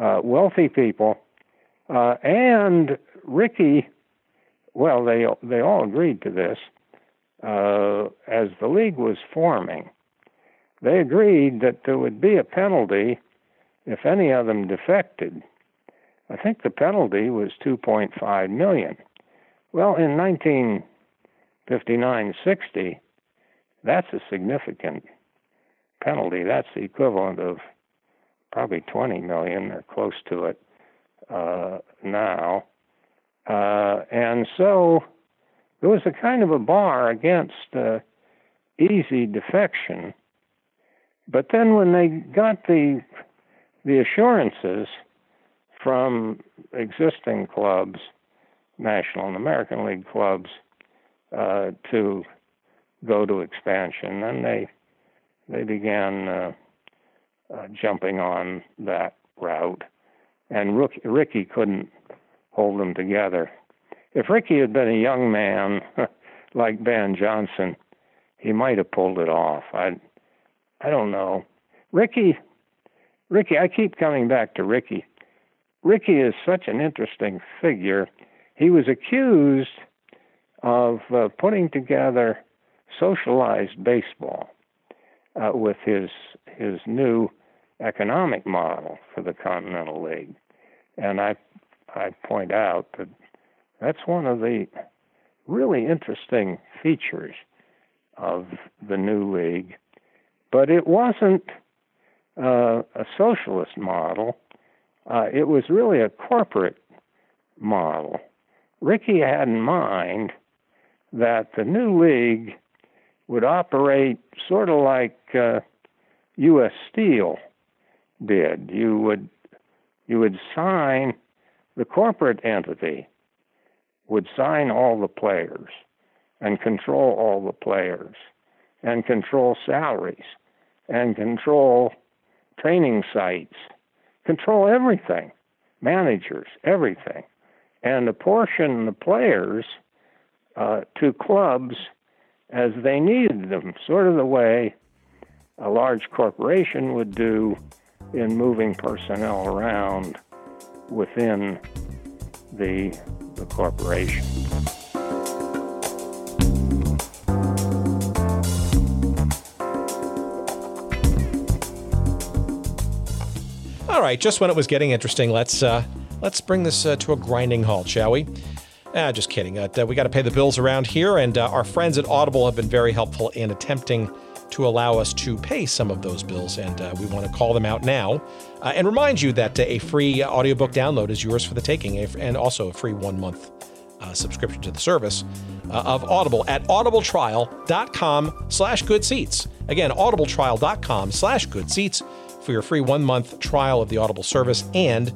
uh, wealthy people, and Rickey. Well, they they all agreed to this uh, as the league was forming. They agreed that there would be a penalty if any of them defected. I think the penalty was 2.5 million. Well, in 1959-60, that's a significant penalty. That's the equivalent of probably 20 million or close to it uh, now. Uh, and so there was a kind of a bar against uh, easy defection. But then when they got the the assurances from existing clubs, National and American League clubs, uh, to go to expansion, then they they began uh, uh, jumping on that route, and Rickey couldn't hold them together. If Rickey had been a young man <laughs> like Ban Johnson, he might have pulled it off. I, I don't know. Rickey, Rickey, I keep coming back to Rickey. Rickey is such an interesting figure. He was accused of uh, putting together socialized baseball uh, with his his new economic model for the Continental League, and I I point out that that's one of the really interesting features of the new league, but it wasn't uh, a socialist model. Uh, it was really a corporate model. Rickey had in mind that the new league would operate sort of like uh, U.S. Steel did. You would you would sign the corporate entity would sign all the players and control all the players and control salaries and control training sites, control everything, managers, everything, and apportion the players uh, to clubs as they needed them, sort of the way a large corporation would do in moving personnel around within the, the corporation. All right, just when it was getting interesting, let's uh, let's bring this uh, to a grinding halt, shall we? Ah, just kidding. Uh, we got to pay the bills around here, and uh, our friends at Audible have been very helpful in attempting to allow us to pay some of those bills, and uh, we want to call them out now uh, and remind you that a free audiobook download is yours for the taking, and also a free one month uh, subscription to the service uh, of Audible at audibletrial.com slash good seats. Again, audibletrial.com slash good seats for your free one month trial of the Audible service and,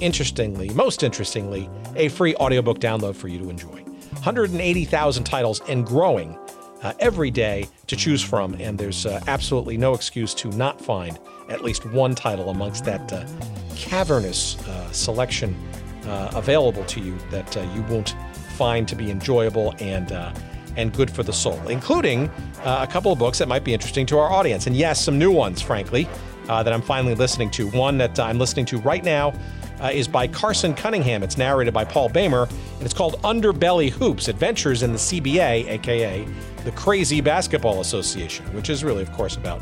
interestingly, most interestingly, a free audiobook download for you to enjoy. 180,000 titles and growing uh, every day to choose from, and there's uh, absolutely no excuse to not find at least one title amongst that uh, cavernous uh, selection uh, available to you that uh, you won't find to be enjoyable and and good for the soul, including a couple of books that might be interesting to our audience, and yes, some new ones, frankly uh, that I'm finally listening to. One that I'm listening to right now uh, is by Carson Cunningham. It's narrated by Paul Bamer, and it's called Underbelly Hoops Adventures in the CBA, aka the Crazy Basketball Association, which is really, of course, about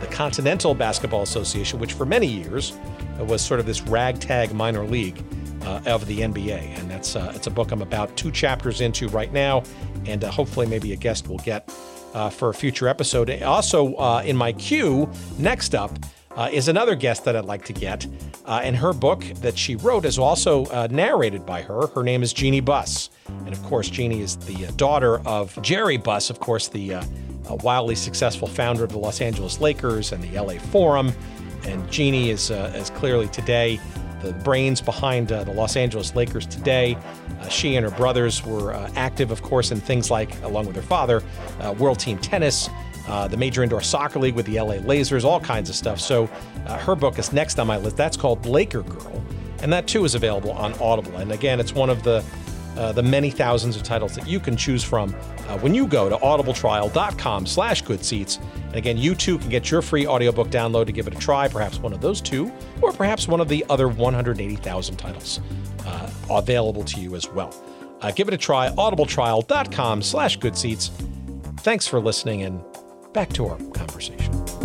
the Continental Basketball Association, which for many years was sort of this ragtag minor league. Uh, of the NBA, and that's uh, it's a book I'm about two chapters into right now, and uh, hopefully maybe a guest will get uh, for a future episode. Also, uh, in my queue, next up uh, is another guest that I'd like to get. Uh, and her book that she wrote is also uh, narrated by her. Her name is Jeannie Buss. And of course, Jeannie is the uh, daughter of Jerry Buss, of course, the wildly successful founder of the Los Angeles Lakers and the LA Forum. And Jeannie is, is clearly today the brains behind uh, the Los Angeles Lakers today. Uh, she and her brothers were uh, active, of course, in things like, along with her father, uh, World Team Tennis, uh, the Major Indoor Soccer League with the LA Lasers, all kinds of stuff. So uh, her book is next on my list. That's called Laker Girl, and that too is available on Audible. And again, it's one of the uh, the many thousands of titles that you can choose from uh, when you go to audibletrial.com slash good seats. And again, you too can get your free audiobook download to give it a try, perhaps one of those two, or perhaps one of the other 180,000 titles uh, available to you as well. Uh, give it a try, audibletrial.com slash good seats. Thanks for listening, and back to our conversation.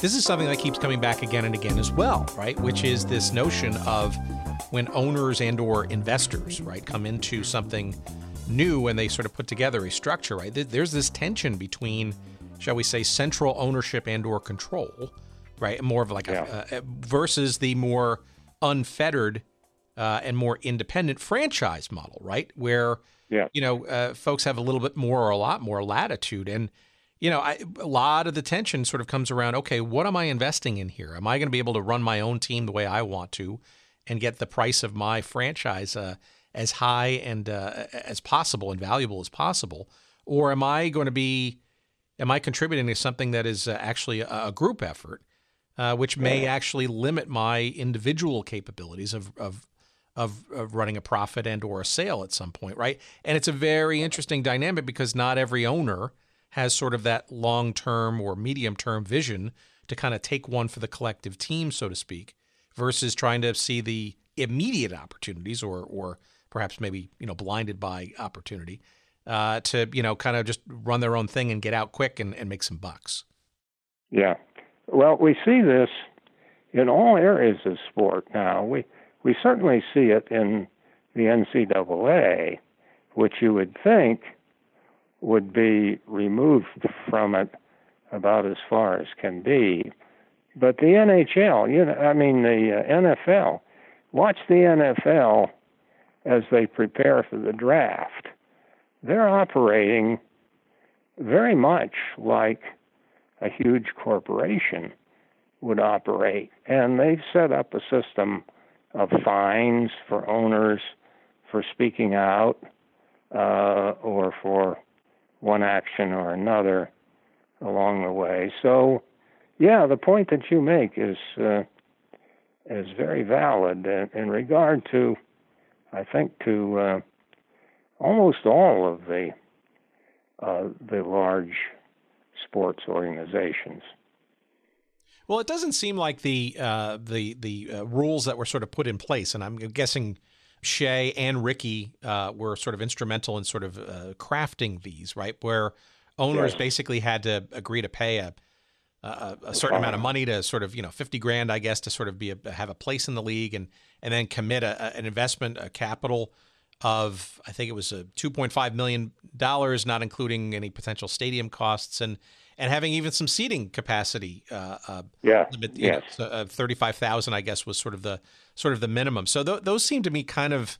This is something that keeps coming back again and again as well, right? Which is this notion of when owners and or investors, right, come into something new and they sort of put together a structure, right? There's this tension between, shall we say, central ownership and or control, right? More of like yeah. a, a, versus the more unfettered uh, and more independent franchise model, right? Where yeah. you know uh, folks have a little bit more or a lot more latitude and you know, I, a lot of the tension sort of comes around okay, what am I investing in here? Am I going to be able to run my own team the way I want to and get the price of my franchise uh, as high and uh, as possible and valuable as possible, or am I going to be am I contributing to something that is uh, actually a, a, group effort, uh, which may actually limit my individual capabilities of, of of, of running a profit and or a sale at some point, right? And it's a very interesting dynamic because not every owner has sort of that long term or medium term vision to kind of take one for the collective team, so to speak, versus trying to see the immediate opportunities or or perhaps maybe you know blinded by opportunity uh, to you know kind of just run their own thing and get out quick and, and make some bucks. Yeah, well, we see this in all areas of sport now. We we certainly see it in the NCAA, which you would think would be removed from it about as far as can be. But the NHL, you know, I mean the uh, NFL, watch the NFL as they prepare for the draft. They're operating very much like a huge corporation would operate. And they've set up a system of fines for owners for speaking out uh, or for one action or another along the way. So, yeah, the point that you make is uh, is very valid in, in, regard to, I think, to uh, almost all of the uh, the large sports organizations. Well, it doesn't seem like the uh, the the uh, rules that were sort of put in place, and I'm guessing Shea and Rickey uh, were sort of instrumental in sort of uh, crafting these, right? Where owners yes. basically had to agree to pay a a, a certain amount of money to sort of you know 50 grand, I guess, to sort of be a, have a place in the league, and and then commit a, an investment, a capital of I think it was a 2.5 million dollars, not including any potential stadium costs, and and having even some seating capacity. Uh, uh, yeah. Limit, yes. Know, uh, Thirty-five thousand, I guess, was sort of the sort of the minimum. So th- those seem to me kind of,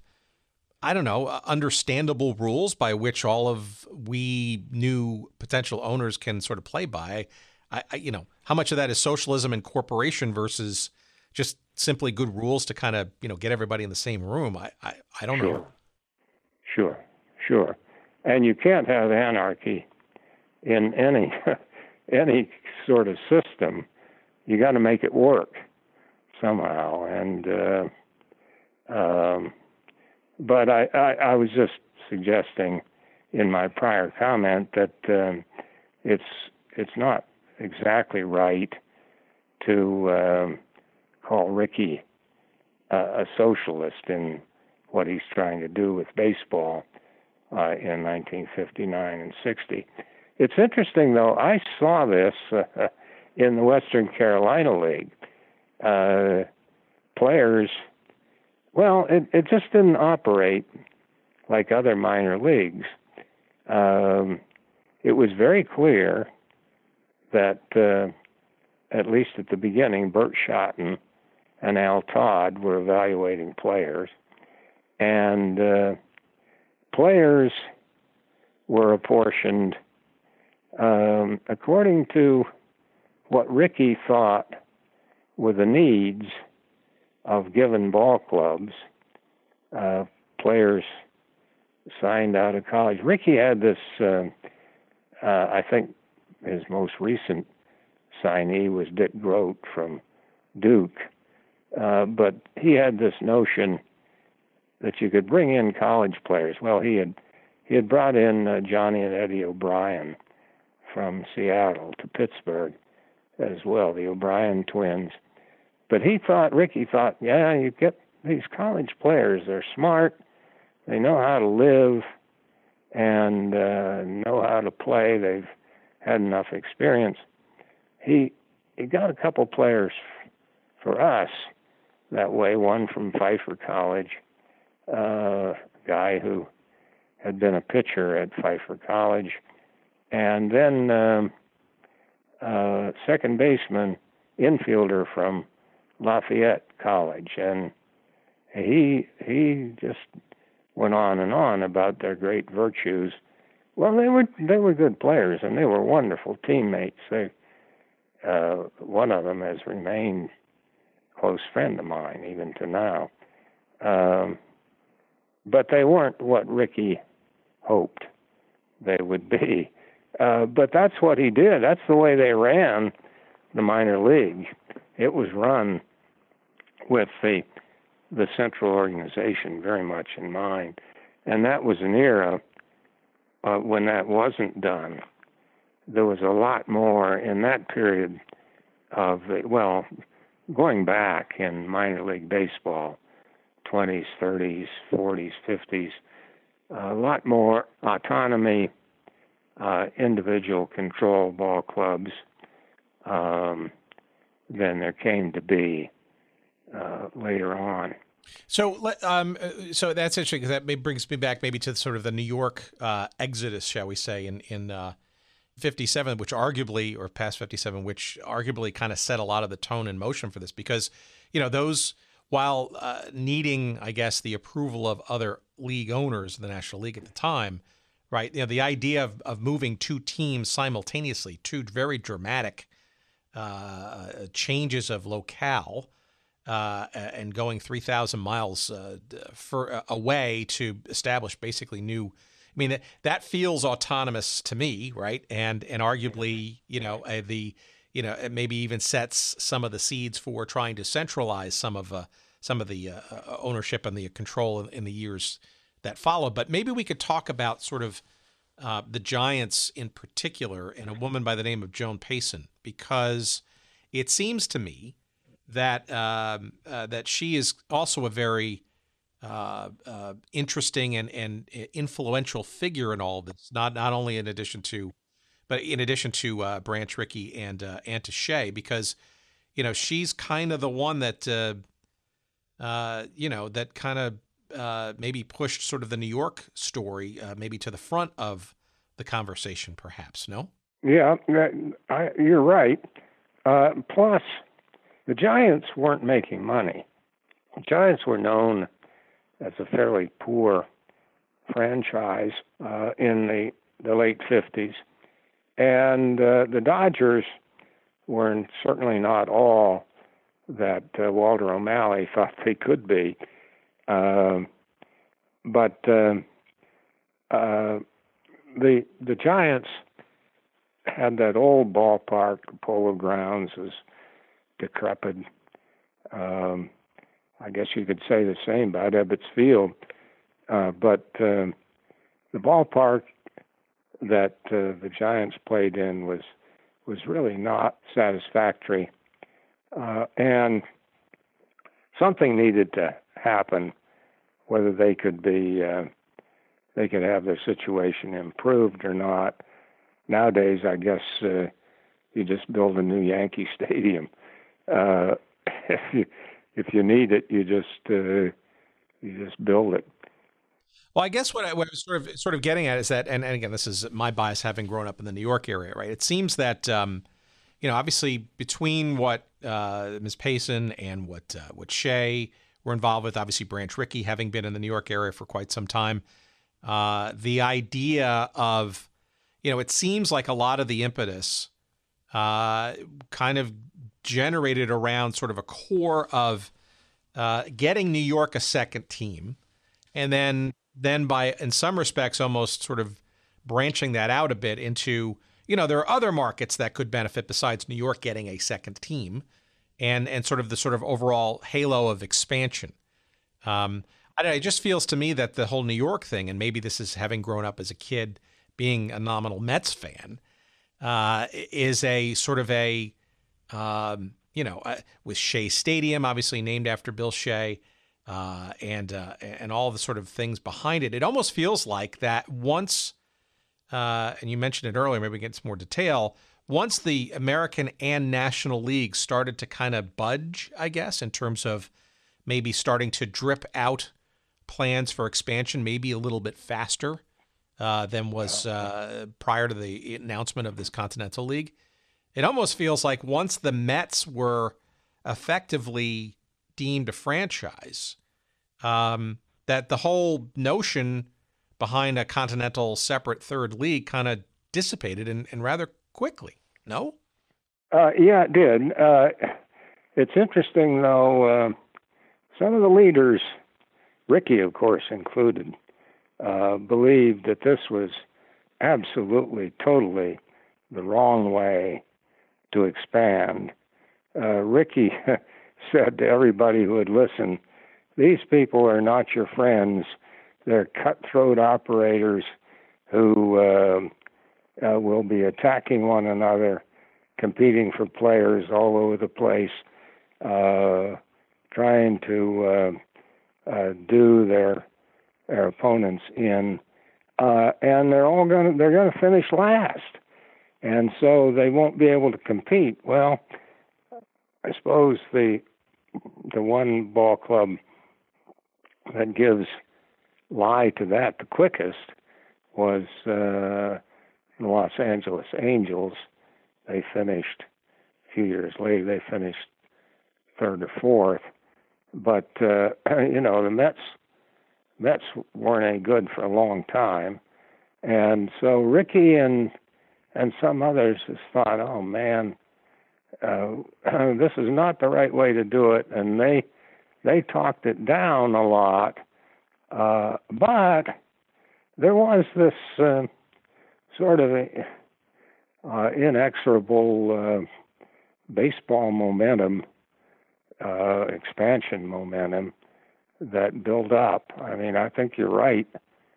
I don't know, uh, understandable rules by which all of we new potential owners can sort of play by. I, I you know, how much of that is socialism and corporation versus just simply good rules to kind of you know get everybody in the same room. I I, I don't sure. know. Sure, sure, and you can't have anarchy in any <laughs> any sort of system, you got to make it work somehow. And uh, um, but I, I, I was just suggesting in my prior comment that um, it's it's not exactly right to um, call Rickey a socialist in what he's trying to do with baseball uh, in 1959 and 60. It's interesting, though. I saw this uh, in the Western Carolina League. Uh, players, well, it, it just didn't operate like other minor leagues. Um, it was very clear that, uh, at least at the beginning, Burt Shotton and Al Todd were evaluating players, and uh, players were apportioned um, according to what Rickey thought were the needs of given ball clubs, uh, players signed out of college. Rickey had this, uh, uh, I think his most recent signee was Dick Groat from Duke, uh, but he had this notion that you could bring in college players. Well, he had he had brought in uh, Johnny and Eddie O'Brien from Seattle to Pittsburgh as well, the O'Brien twins. But he thought, Rickey thought, yeah, you get these college players, they're smart, they know how to live and uh, know how to play, they've had enough experience. He he got a couple players for us that way, one from Pfeiffer College, uh, guy who had been a pitcher at Pfeiffer College, and then um, uh, second baseman, infielder from Lafayette College, and he he just went on and on about their great virtues. Well, they were they were good players and they were wonderful teammates. They uh, one of them has remained a close friend of mine even to now. Um, but they weren't what Rickey hoped they would be. Uh, but that's what he did. That's the way they ran the minor league. It was run with the the central organization very much in mind, and that was an era uh, when that wasn't done. There was a lot more in that period of well, going back in minor league baseball, 20s, 30s, 40s, 50s, a lot more autonomy, uh, individual control ball clubs um, than there came to be uh, later on. So, um, uh, so that's interesting because that brings me back maybe to sort of the New York uh, exodus, shall we say, in in uh, 57, which arguably, or past 57, which arguably kind of set a lot of the tone and motion for this because, you know, those, while uh, needing, I guess, the approval of other league owners the National League at the time, right? You know, the idea of, of moving two teams simultaneously, two very dramatic uh, changes of locale. Uh, and going 3,000 miles uh, for, uh, away to establish basically new I mean, that, that feels autonomous to me, right? And and arguably, you know, uh, the you know maybe even sets some of the seeds for trying to centralize some of uh, some of the ownership and the control in, in, the years that follow. But maybe we could talk about sort of uh, the Giants in particular and a woman by the name of Joan Payson because it seems to me that um, uh, that she is also a very uh, uh, interesting and, and influential figure in all this. Not not only in addition to, but in addition to uh, Branch Rickey and uh, Anta Shea, because you know she's kind of the one that you know that kind of uh, maybe pushed sort of the New York story maybe to the front of the conversation, perhaps. No. Yeah, I, you're right. plus, the Giants weren't making money. The Giants were known as a fairly poor franchise uh, in the, the late 50s. And uh, the Dodgers were certainly not all that uh, Walter O'Malley thought they could be. Uh, but uh, uh, the the Giants had that old ballpark. Polo Grounds was decrepit. Um, I guess you could say the same about Ebbets Field. Uh, but uh, the ballpark that uh, the Giants played in was was really not satisfactory, uh, and something needed to happen. Whether they could be uh, they could have their situation improved or not. Nowadays, I guess uh, you just build a new Yankee <laughs> Stadium. Uh, <laughs> if you if you need it, you just uh, you just build it. Well, I guess what I, what I, was sort of sort of getting at is that, and, and again, this is my bias having grown up in the New York area, right? It seems that um, you know, obviously, between what uh, Ms. Payson and what uh, what Shea were involved with, obviously Branch Rickey having been in the New York area for quite some time, uh, the idea of, you know, it seems like a lot of the impetus uh, kind of generated around sort of a core of uh, getting New York a second team, and then then by in some respects almost sort of branching that out a bit into you know there are other markets that could benefit besides New York getting a second team, and and sort of the sort of overall halo of expansion. Um, I know, it just feels to me that the whole New York thing, and maybe this is having grown up as a kid being a nominal Mets fan, uh, is a sort of a um, you know, uh, with Shea Stadium, obviously named after Bill Shea, uh, and uh, and all the sort of things behind it. It almost feels like that once, uh, and you mentioned it earlier. Maybe we get some more detail. Once the American and National League started to kind of budge, I guess, in terms of maybe starting to drip out plans for expansion, maybe a little bit faster uh, than was uh, prior to the announcement of this Continental League it almost feels like once the Mets were effectively deemed a franchise, um, that the whole notion behind a continental separate third league kind of dissipated and, and, rather quickly. No? Uh, yeah, it did. Uh, it's interesting, though, uh, some of the leaders Rickey, of course, included, uh, believed that this was absolutely, totally the wrong way to expand. Uh, Rickey <laughs> said to everybody who would listen, These people are not your friends. They're cutthroat operators who uh, uh, will be attacking one another, competing for players all over the place, uh, trying to uh, uh, do their their opponents in, uh, and they're all going to they're going to finish last, and so they won't be able to compete. Well, I suppose the the one ball club that gives lie to that the quickest was Los Angeles Angels. They finished a few years later. They finished third or fourth, but uh, <clears throat> you know the Mets Mets weren't any good for a long time, and so Rickey and and some others just thought, oh man, uh, <clears throat> this is not the right way to do it, and they they talked it down a lot, uh, but there was this uh, sort of a, uh, inexorable uh, baseball momentum, uh, expansion momentum that built up. I mean, I think you're right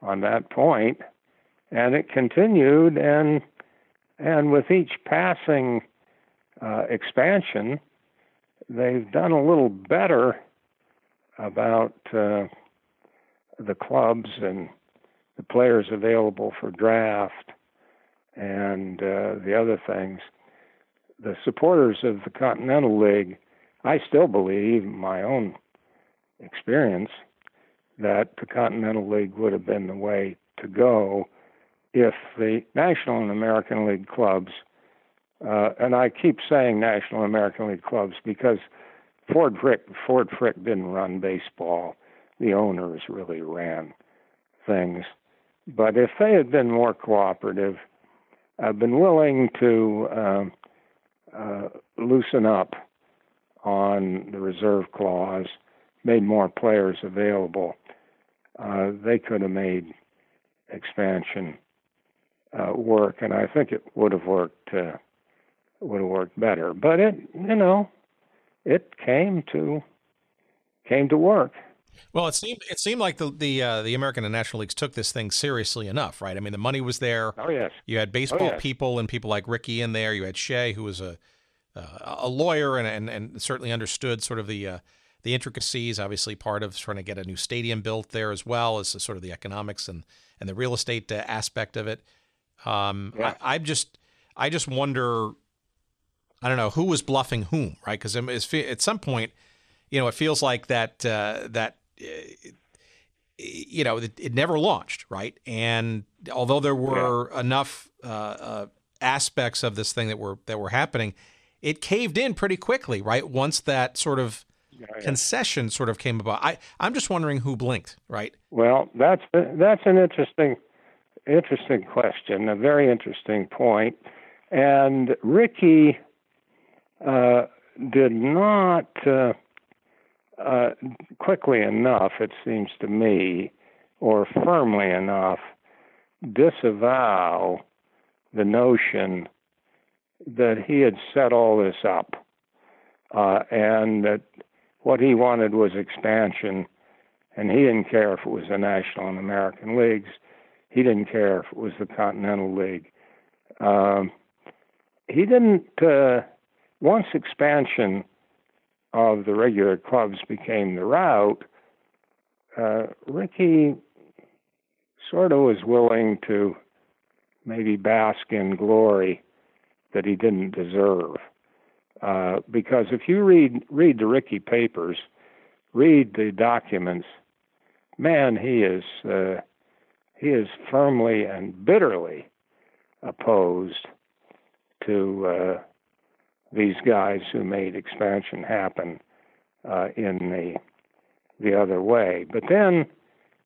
on that point, and it continued, and and with each passing uh, expansion, they've done a little better about uh, the clubs and the players available for draft and uh, the other things. The supporters of the Continental League, I still believe, my own experience, that the Continental League would have been the way to go if the National and American League clubs, uh, and I keep saying National and American League clubs because Ford Frick, Ford Frick didn't run baseball. The owners really ran things. But if they had been more cooperative, I've been willing to uh, uh, loosen up on the reserve clause, made more players available, uh, they could have made expansion uh, work, and I think it would have worked uh, would have worked better. But it, you know, it came to came to work. Well, it seemed it seemed like the the uh, the American and National Leagues took this thing seriously enough, right? I mean, the money was there. Oh yes. You had baseball oh, yes. people and people like Rickey in there. You had Shea, who was a uh, a lawyer and, and and certainly understood sort of the uh, the intricacies. Obviously, part of trying to get a new stadium built there as well as sort of the economics and and the real estate uh, aspect of it. Um, yeah. I, I just I just wonder. I don't know who was bluffing whom, right? Because at some point, you know, it feels like that uh, that you know, it, it, never launched, right? And although there were yeah. enough uh, uh, aspects of this thing that were that were happening, it caved in pretty quickly, right? Once that sort of yeah, yeah. concession sort of came about. I I'm just wondering who blinked, right? Well, that's that's an interesting interesting question, a very interesting point, and Rickey uh, did not. Uh, quickly enough, it seems to me, or firmly enough, disavow the notion that he had set all this up uh, and that what he wanted was expansion, and he didn't care if it was the National and American Leagues. He didn't care if it was the Continental League. Um, he didn't, uh, once expansion of the regular clubs became the route, uh, Rickey sort of was willing to maybe bask in glory that he didn't deserve. Uh, because if you read read the Rickey papers, read the documents, man, he is uh, he is firmly and bitterly opposed to uh, these guys who made expansion happen uh, in the the other way. But then,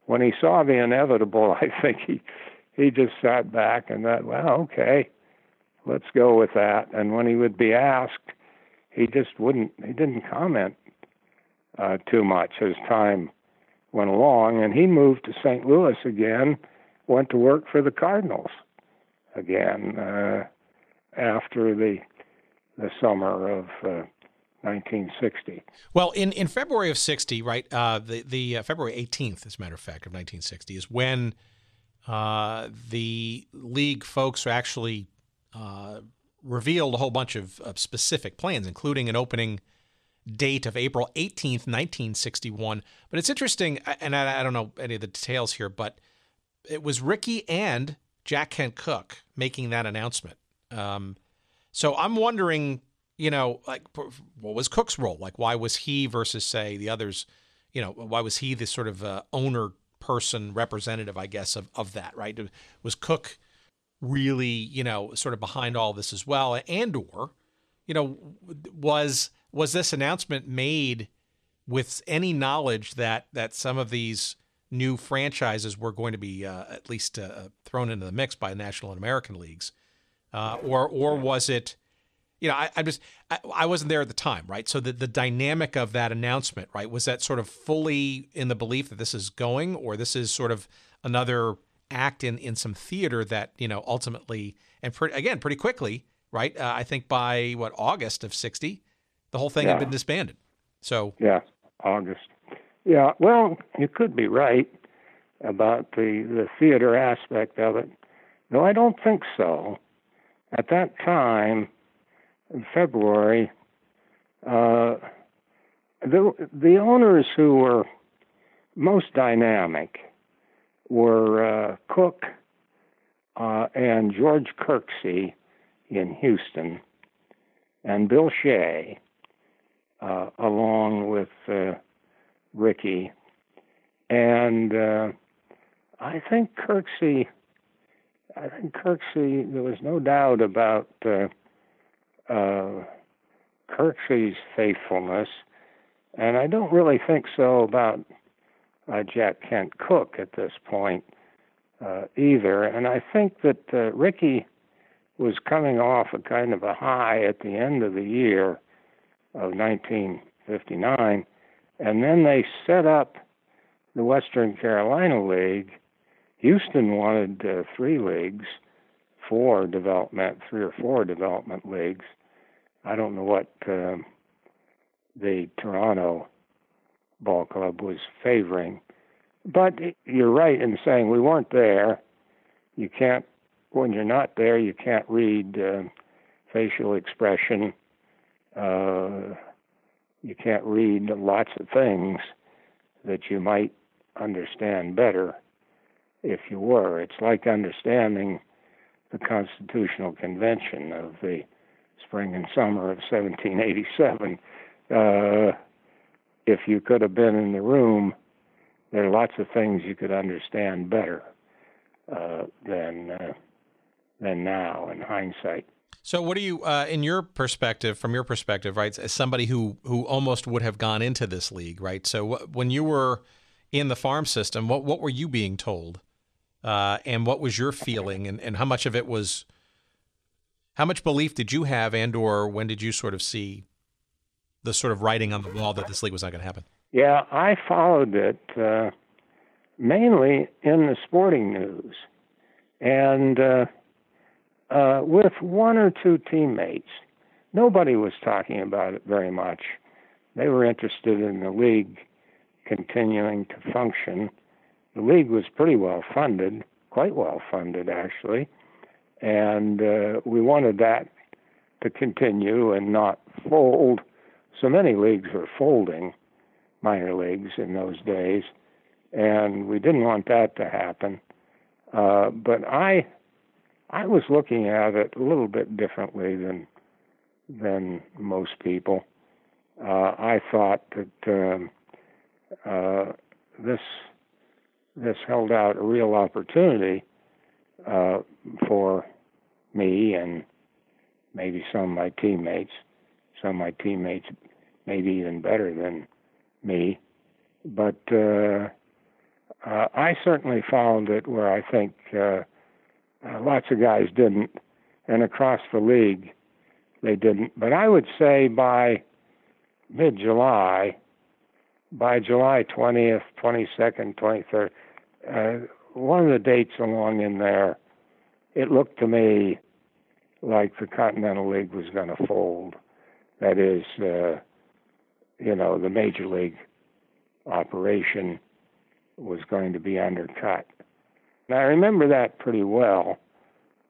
when he saw the inevitable, <laughs> I think he he just sat back and thought, well, okay, let's go with that. And when he would be asked, he just wouldn't. He didn't comment uh, too much as time went along, and he moved to St. Louis again, went to work for the Cardinals again uh, after the the summer of uh, 1960. Well, in, in February of 60, right, uh, the, the uh, February 18th, as a matter of fact, of 1960, is when uh, the league folks actually uh, revealed a whole bunch of, of, specific plans, including an opening date of April 18th, 1961. But it's interesting, and I, I don't know any of the details here, but it was Rickey and Jack Kent Cooke making that announcement. Um, so I'm wondering, you know, like what was Cooke's role? Like why was he versus say the others? You know, why was he the sort of uh, owner person representative, I guess, of of that? Right? Was Cook really, you know, sort of behind all this as well? And or, you know, was was this announcement made with any knowledge that that some of these new franchises were going to be uh, at least uh, thrown into the mix by national and American leagues? Uh, or or was it? You know, I, I just I, I, wasn't there at the time, right? So the the dynamic of that announcement, right, was that sort of fully in the belief that this is going, or this is sort of another act in in some theater that you know ultimately and pre- again pretty quickly, right? Uh, I think by what August of '60, the whole thing yeah. had been disbanded. So yeah, August. Yeah, well, you could be right about the the theater aspect of it. No, I don't think so at that time, in February, uh, the the owners who were most dynamic were uh, Cooke uh, and George Kirksey in Houston, and Bill Shea, uh, along with uh, Rickey, and uh, I think Kirksey I think Kirksey, there was no doubt about uh, uh, Kirksey's faithfulness, and I don't really think so about uh, Jack Kent Cooke at this point uh, either. And I think that uh, Rickey was coming off a kind of a high at the end of the year of 1959, and then they set up the Western Carolina League Houston wanted uh, three leagues, four development, three or four development leagues. I don't know what uh, the Toronto Ball Club was favoring, but you're right in saying we weren't there. You can't when you're not there. You can't read uh, facial expression. Uh, you can't read lots of things that you might understand better if you were. It's like understanding the Constitutional Convention of the spring and summer of 1787. Uh, if you could have been in the room, there are lots of things you could understand better uh, than uh, than now in hindsight. So, what do you, uh, in your perspective, from your perspective, right, as somebody who who almost would have gone into this league, right? So, when you were in the farm system, what what were you being told? Uh, and what was your feeling, and, and how much of it was, how much belief did you have, and or when did you sort of see the sort of writing on the wall that this league was not going to happen? Yeah, I followed it uh, mainly in the sporting news, and uh, uh, with one or two teammates. Nobody was talking about it very much. They were interested in the league continuing to function the league was pretty well funded, quite well funded actually, and uh, we wanted that to continue and not fold. So many leagues were folding, minor leagues in those days, and we didn't want that to happen. Uh, but I, I was looking at it a little bit differently than than most people. Uh, I thought that um, uh, this this held out a real opportunity uh, for me and maybe some of my teammates. Some of my teammates maybe even better than me. But uh, uh, I certainly found it where I think uh, uh, lots of guys didn't, and across the league they didn't. But I would say by mid July, by July 20th, 22nd, 23rd, uh, one of the dates along in there, it looked to me like the Continental League was going to fold. That is, uh, you know, the major league operation was going to be undercut. And I remember that pretty well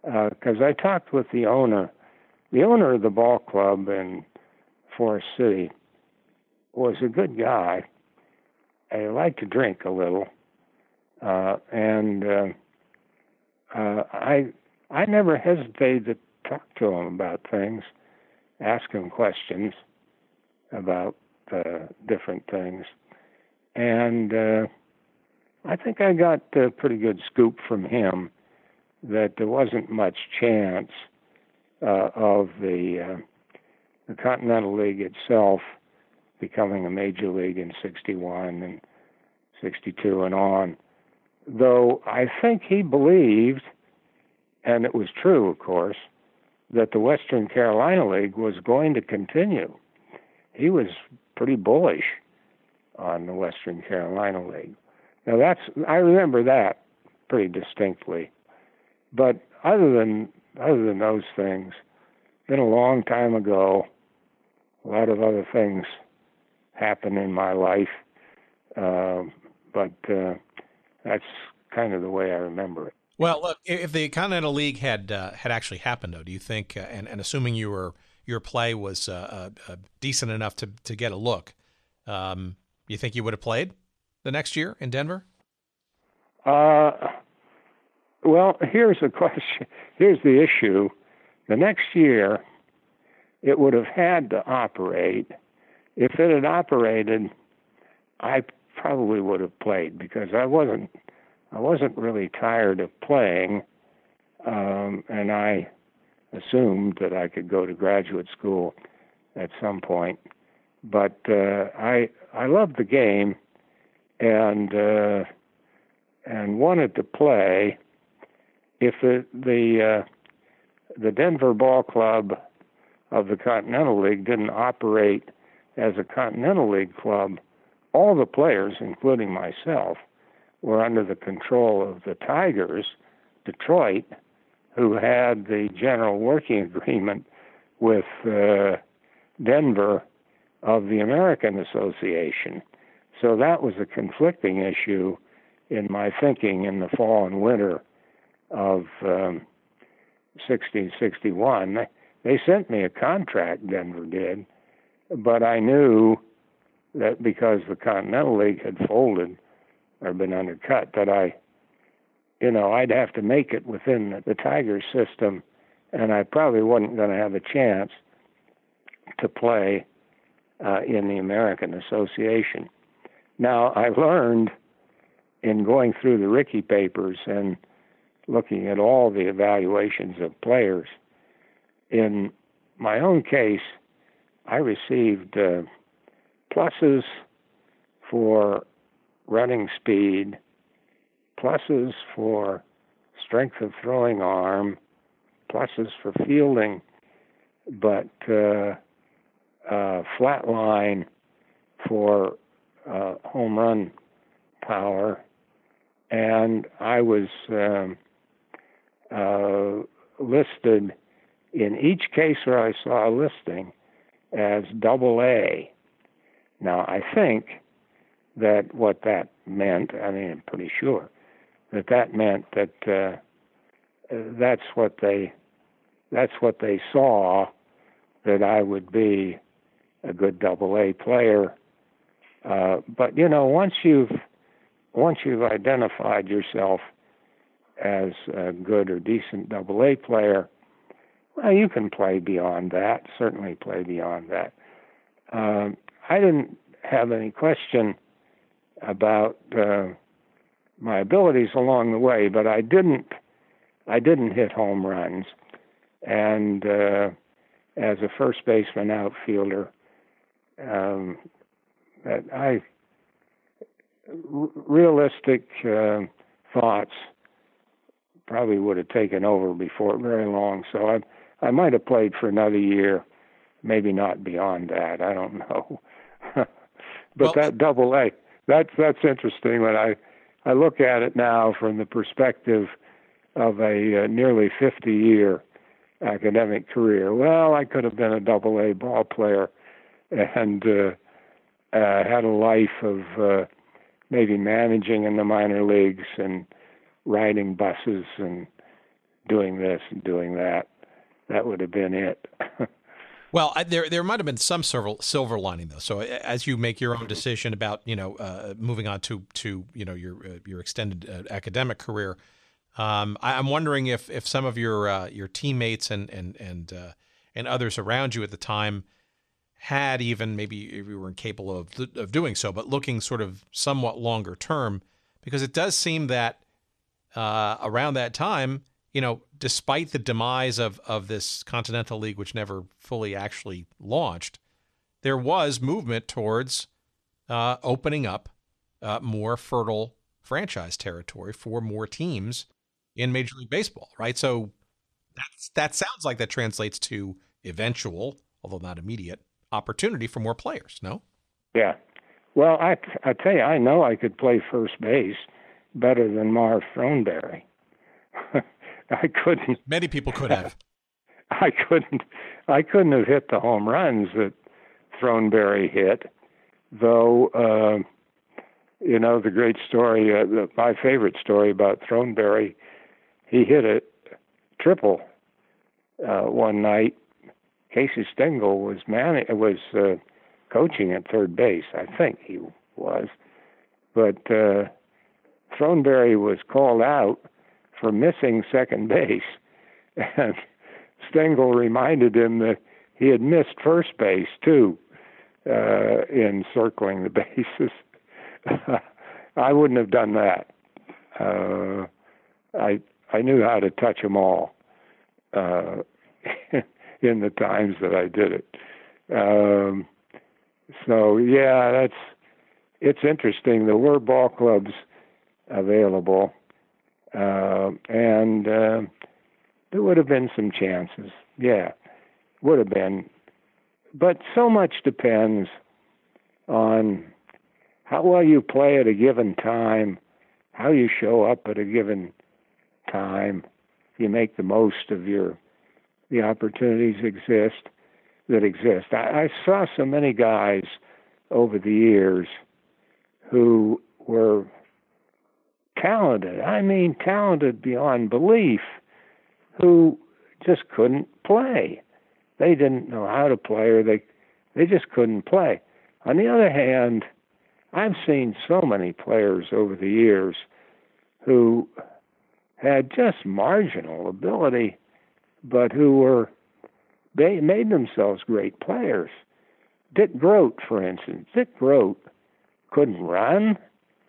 because uh, I talked with the owner. The owner of the ball club in Forest City was a good guy. He liked to drink a little, uh, and uh, uh, I I never hesitated to talk to him about things, ask him questions about uh, different things, and uh, I think I got a pretty good scoop from him that there wasn't much chance uh, of the uh, the Continental League itself becoming a major league in 61 and 62 and on. Though I think he believed, and it was true, of course, that the Western Carolina League was going to continue. He was pretty bullish on the Western Carolina League. Now that's I remember that pretty distinctly. But other than other than those things, been a long time ago. A lot of other things happen in my life, uh, but uh, that's kind of the way I remember it. Well, look, if the Continental League had uh, had actually happened, though, do you think, uh, and, and assuming you were your play was uh, uh, decent enough to to get a look, um, you think you would have played the next year in Denver? Uh, well, here's a <laughs> question. Here's the issue. The next year, it would have had to operate. If it had operated, I probably would have played because I wasn't I wasn't really tired of playing, um, and I assumed that I could go to graduate school at some point. But uh, I I loved the game, and uh, and wanted to play. If the the uh, the Denver Ball Club of the Continental League didn't operate as a Continental League club, all the players, including myself, were under the control of the Tigers, Detroit, who had the general working <laughs> agreement with uh, Denver of the American Association. So that was a conflicting issue in my thinking in the fall and winter of um, 60, 61. They sent me a contract, Denver did, but I knew that because the Continental League had folded or been undercut, that I, you know, I'd have to make it within the, Tigers system, and I probably wasn't going to have a chance to play uh, in the American Association. Now, I learned in going through the Rickey papers and looking at all the evaluations of players, in my own case, I received uh, pluses for running speed, pluses for strength of throwing arm, pluses for fielding, but uh, uh, flat line for uh, home run power, and I was um, uh, listed in each case where I saw a listing as double A. Now, I think that what that meant, I mean, I'm pretty sure that that meant that uh, that's what they that's what they saw that I would be a good double A player. Uh, but you know, once you've once you've identified yourself as a good or decent double A player, well, you can play beyond that. Certainly, play beyond that. Um, I didn't have any question about uh, my abilities along the way, but I didn't. I didn't hit home runs, and uh, as a first baseman outfielder, um, that I realistic uh, thoughts probably would have taken over before very long. So I I might have played for another year, maybe not beyond that. I don't know. <laughs> But Well- that double A, that's that's interesting. When I I look at it now from the perspective of a uh, nearly 50 year academic career. Well, I could have been a double A ball player and uh, uh, had a life of uh, maybe managing in the minor leagues and riding buses and doing this and doing that. That would have been it. <laughs> Well, I, there there might have been some silver, silver lining though. So as you make your own decision about you know uh, moving on to to you know your uh, your extended uh, academic career, um, I, I'm wondering if if some of your uh, your teammates and and and uh, and others around you at the time had even maybe if you were incapable of of doing so, but looking sort of somewhat longer term, because it does seem that uh, around that time, you know, despite the demise of of this Continental League, which never fully actually launched, there was movement towards uh, opening up uh, more fertile franchise territory for more teams in Major League Baseball, right? So that's that sounds like that translates to eventual, although not immediate, opportunity for more players. No. Yeah. Well, I I tell you, I know I could play first base better than Marv Throneberry. <laughs> <laughs> I couldn't. Many people could have. <laughs> I couldn't. I couldn't have hit the home runs that Throneberry hit, though. Uh, you know the great story. Uh, the, my favorite story about Throneberry. He hit a triple uh, one night. Casey Stengel was man was uh, coaching at third base. I think he was, but uh, Throneberry was called out for missing second base, and Stengel reminded him that he had missed first base too uh, in circling the <laughs> bases. I wouldn't have done that. Uh, I I knew how to touch them all uh, <laughs> in the times that I did it. Um, so yeah, that's it's interesting. There were ball clubs available, uh, and uh, there would have been some chances. Yeah, would have been, but so much depends on how well you play at a given time, how you show up at a given time. You make the most of your the opportunities exist that exist. I, I saw so many guys over the years who were talented. I mean, talented beyond belief, who just couldn't play. They didn't know how to play, or they they just couldn't play. On the other hand, I've seen so many players over the years who had just marginal ability, but who were they made themselves great players. Dick Groat, for instance, Dick Groat couldn't run,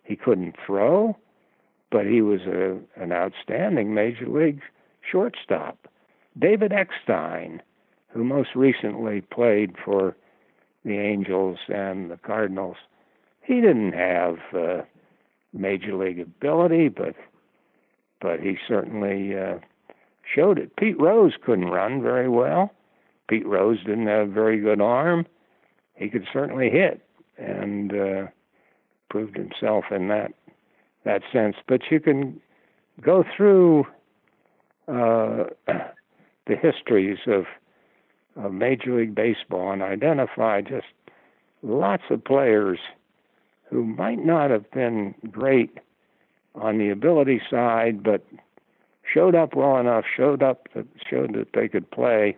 he couldn't throw, but he was a, an outstanding major league shortstop. David Eckstein, who most recently played for the Angels and the Cardinals, he didn't have uh, major league ability, but but he certainly uh, showed it. Pete Rose couldn't run very well. Pete Rose didn't have a very good arm. He could certainly hit and uh, proved himself in that that sense. But you can go through uh, <clears throat> the histories of, of Major League Baseball and identify just lots of players who might not have been great on the ability side, but showed up well enough, showed up that showed that they could play,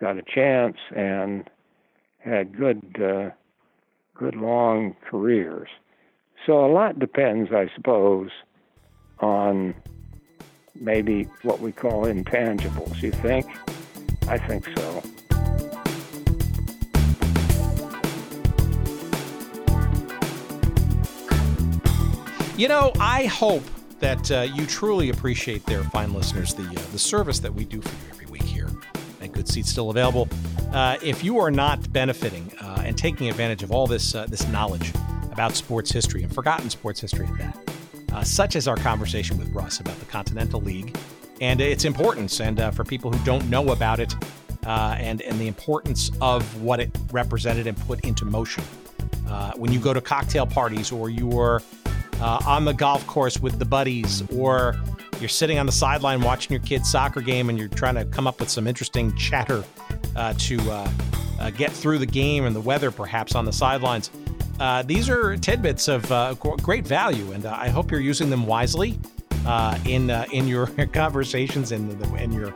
got a chance, and had good uh, good long careers. So a lot depends, I suppose, on maybe what we call intangibles. You think? I think so. You know, I hope that uh, you truly appreciate there, fine listeners, the uh, the service that we do for you every week here at Good Seats Still Available. Uh, if you are not benefiting uh, and taking advantage of all this uh, this knowledge about sports history and forgotten sports history at that, uh, such as our conversation with Russ about the Continental League and its importance, and for people who don't know about it, and and the importance of what it represented and put into motion uh, when you go to cocktail parties or you're uh, on the golf course with the buddies or you're sitting on the sideline watching your kid's soccer game and you're trying to come up with some interesting chatter uh, to uh, uh, get through the game and the weather perhaps on the sidelines. Uh, these are tidbits of uh, great value, and uh, I hope you're using them wisely in in your <laughs> conversations and in your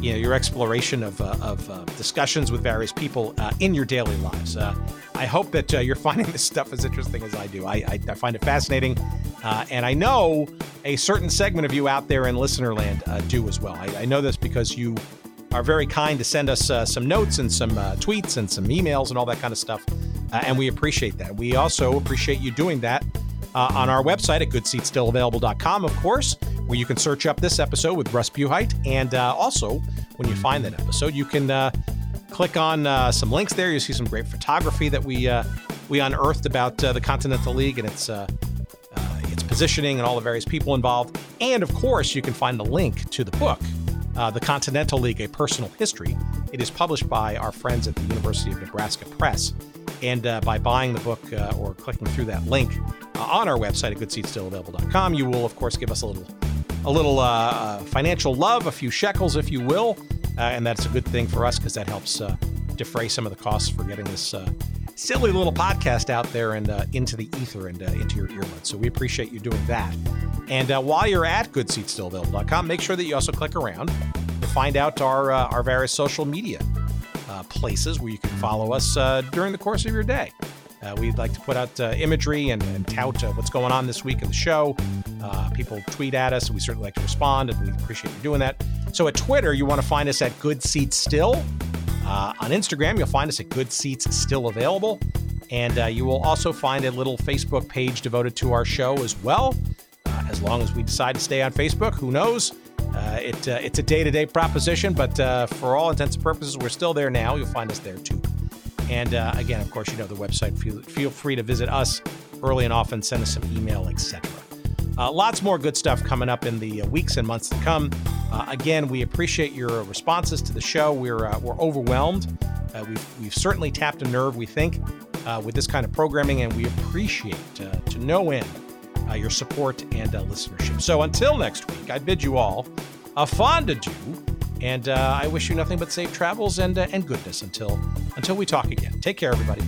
you know your exploration of, uh, of uh, discussions with various people uh, in your daily lives. Uh, I hope that uh, you're <laughs> finding this stuff as interesting as I do. I, I, I find it fascinating, uh, and I know a certain segment of you out there in listener listenerland do as well. I, I, know this because you are very kind to send us some notes and some tweets and some emails and all that kind of stuff, and we appreciate that. We also appreciate you doing that uh, on our website at goodseatsstillavailable.com, of course, where you can search up this episode with Russ Buhite. And uh, also, when you find that episode, you can uh, click on uh, some links there. You see some great photography that we uh, we unearthed about uh, the Continental League and its its positioning and all the various people involved. And of course, you can find the link to the book. The Continental League, a personal history. It is published by our friends at the University of Nebraska Press. And uh, by buying the book uh, or clicking through that link uh, on our website at goodseatsstillavailable.com, you will, of course, give us a little, a little uh, uh, financial love, a few shekels, if you will, uh, and that's a good thing for us because that helps defray some of the costs for getting this silly little podcast out there and into the ether and into your earbuds. So we appreciate you doing that. And while you're at goodseatsstillavailable.com, make sure that you also click around to find out our our various social media uh, places where you can follow us uh, during the course of your day. Uh, we'd like to put out uh, imagery and, and tout uh, what's going on this week in the show. Uh, people tweet at us, and we certainly like to respond, and we appreciate you doing that. So at Twitter, you want to find us at Good Seats Still. On Instagram, you'll find us at Good Seats Still Available. And you will also find a little Facebook page devoted to our show as well. as long as we decide to stay on Facebook, who knows? Uh, it, uh, it's a day to day proposition, but uh, for all intents and purposes, we're still there now. You'll find us there too. And uh, again, of course, you know the website. Feel, feel free to visit us early and often, send us some email, etc. Uh, lots more good stuff coming up in the uh, weeks and months to come. again, we appreciate your responses to the show. We're, we're overwhelmed. we've, we've certainly tapped a nerve, we think, with this kind of programming, and we appreciate to no end uh, your support and uh, listenership. So until next week, I bid you all a fond adieu, and uh, I wish you nothing but safe travels and uh, and goodness until until we talk again. Take care, everybody.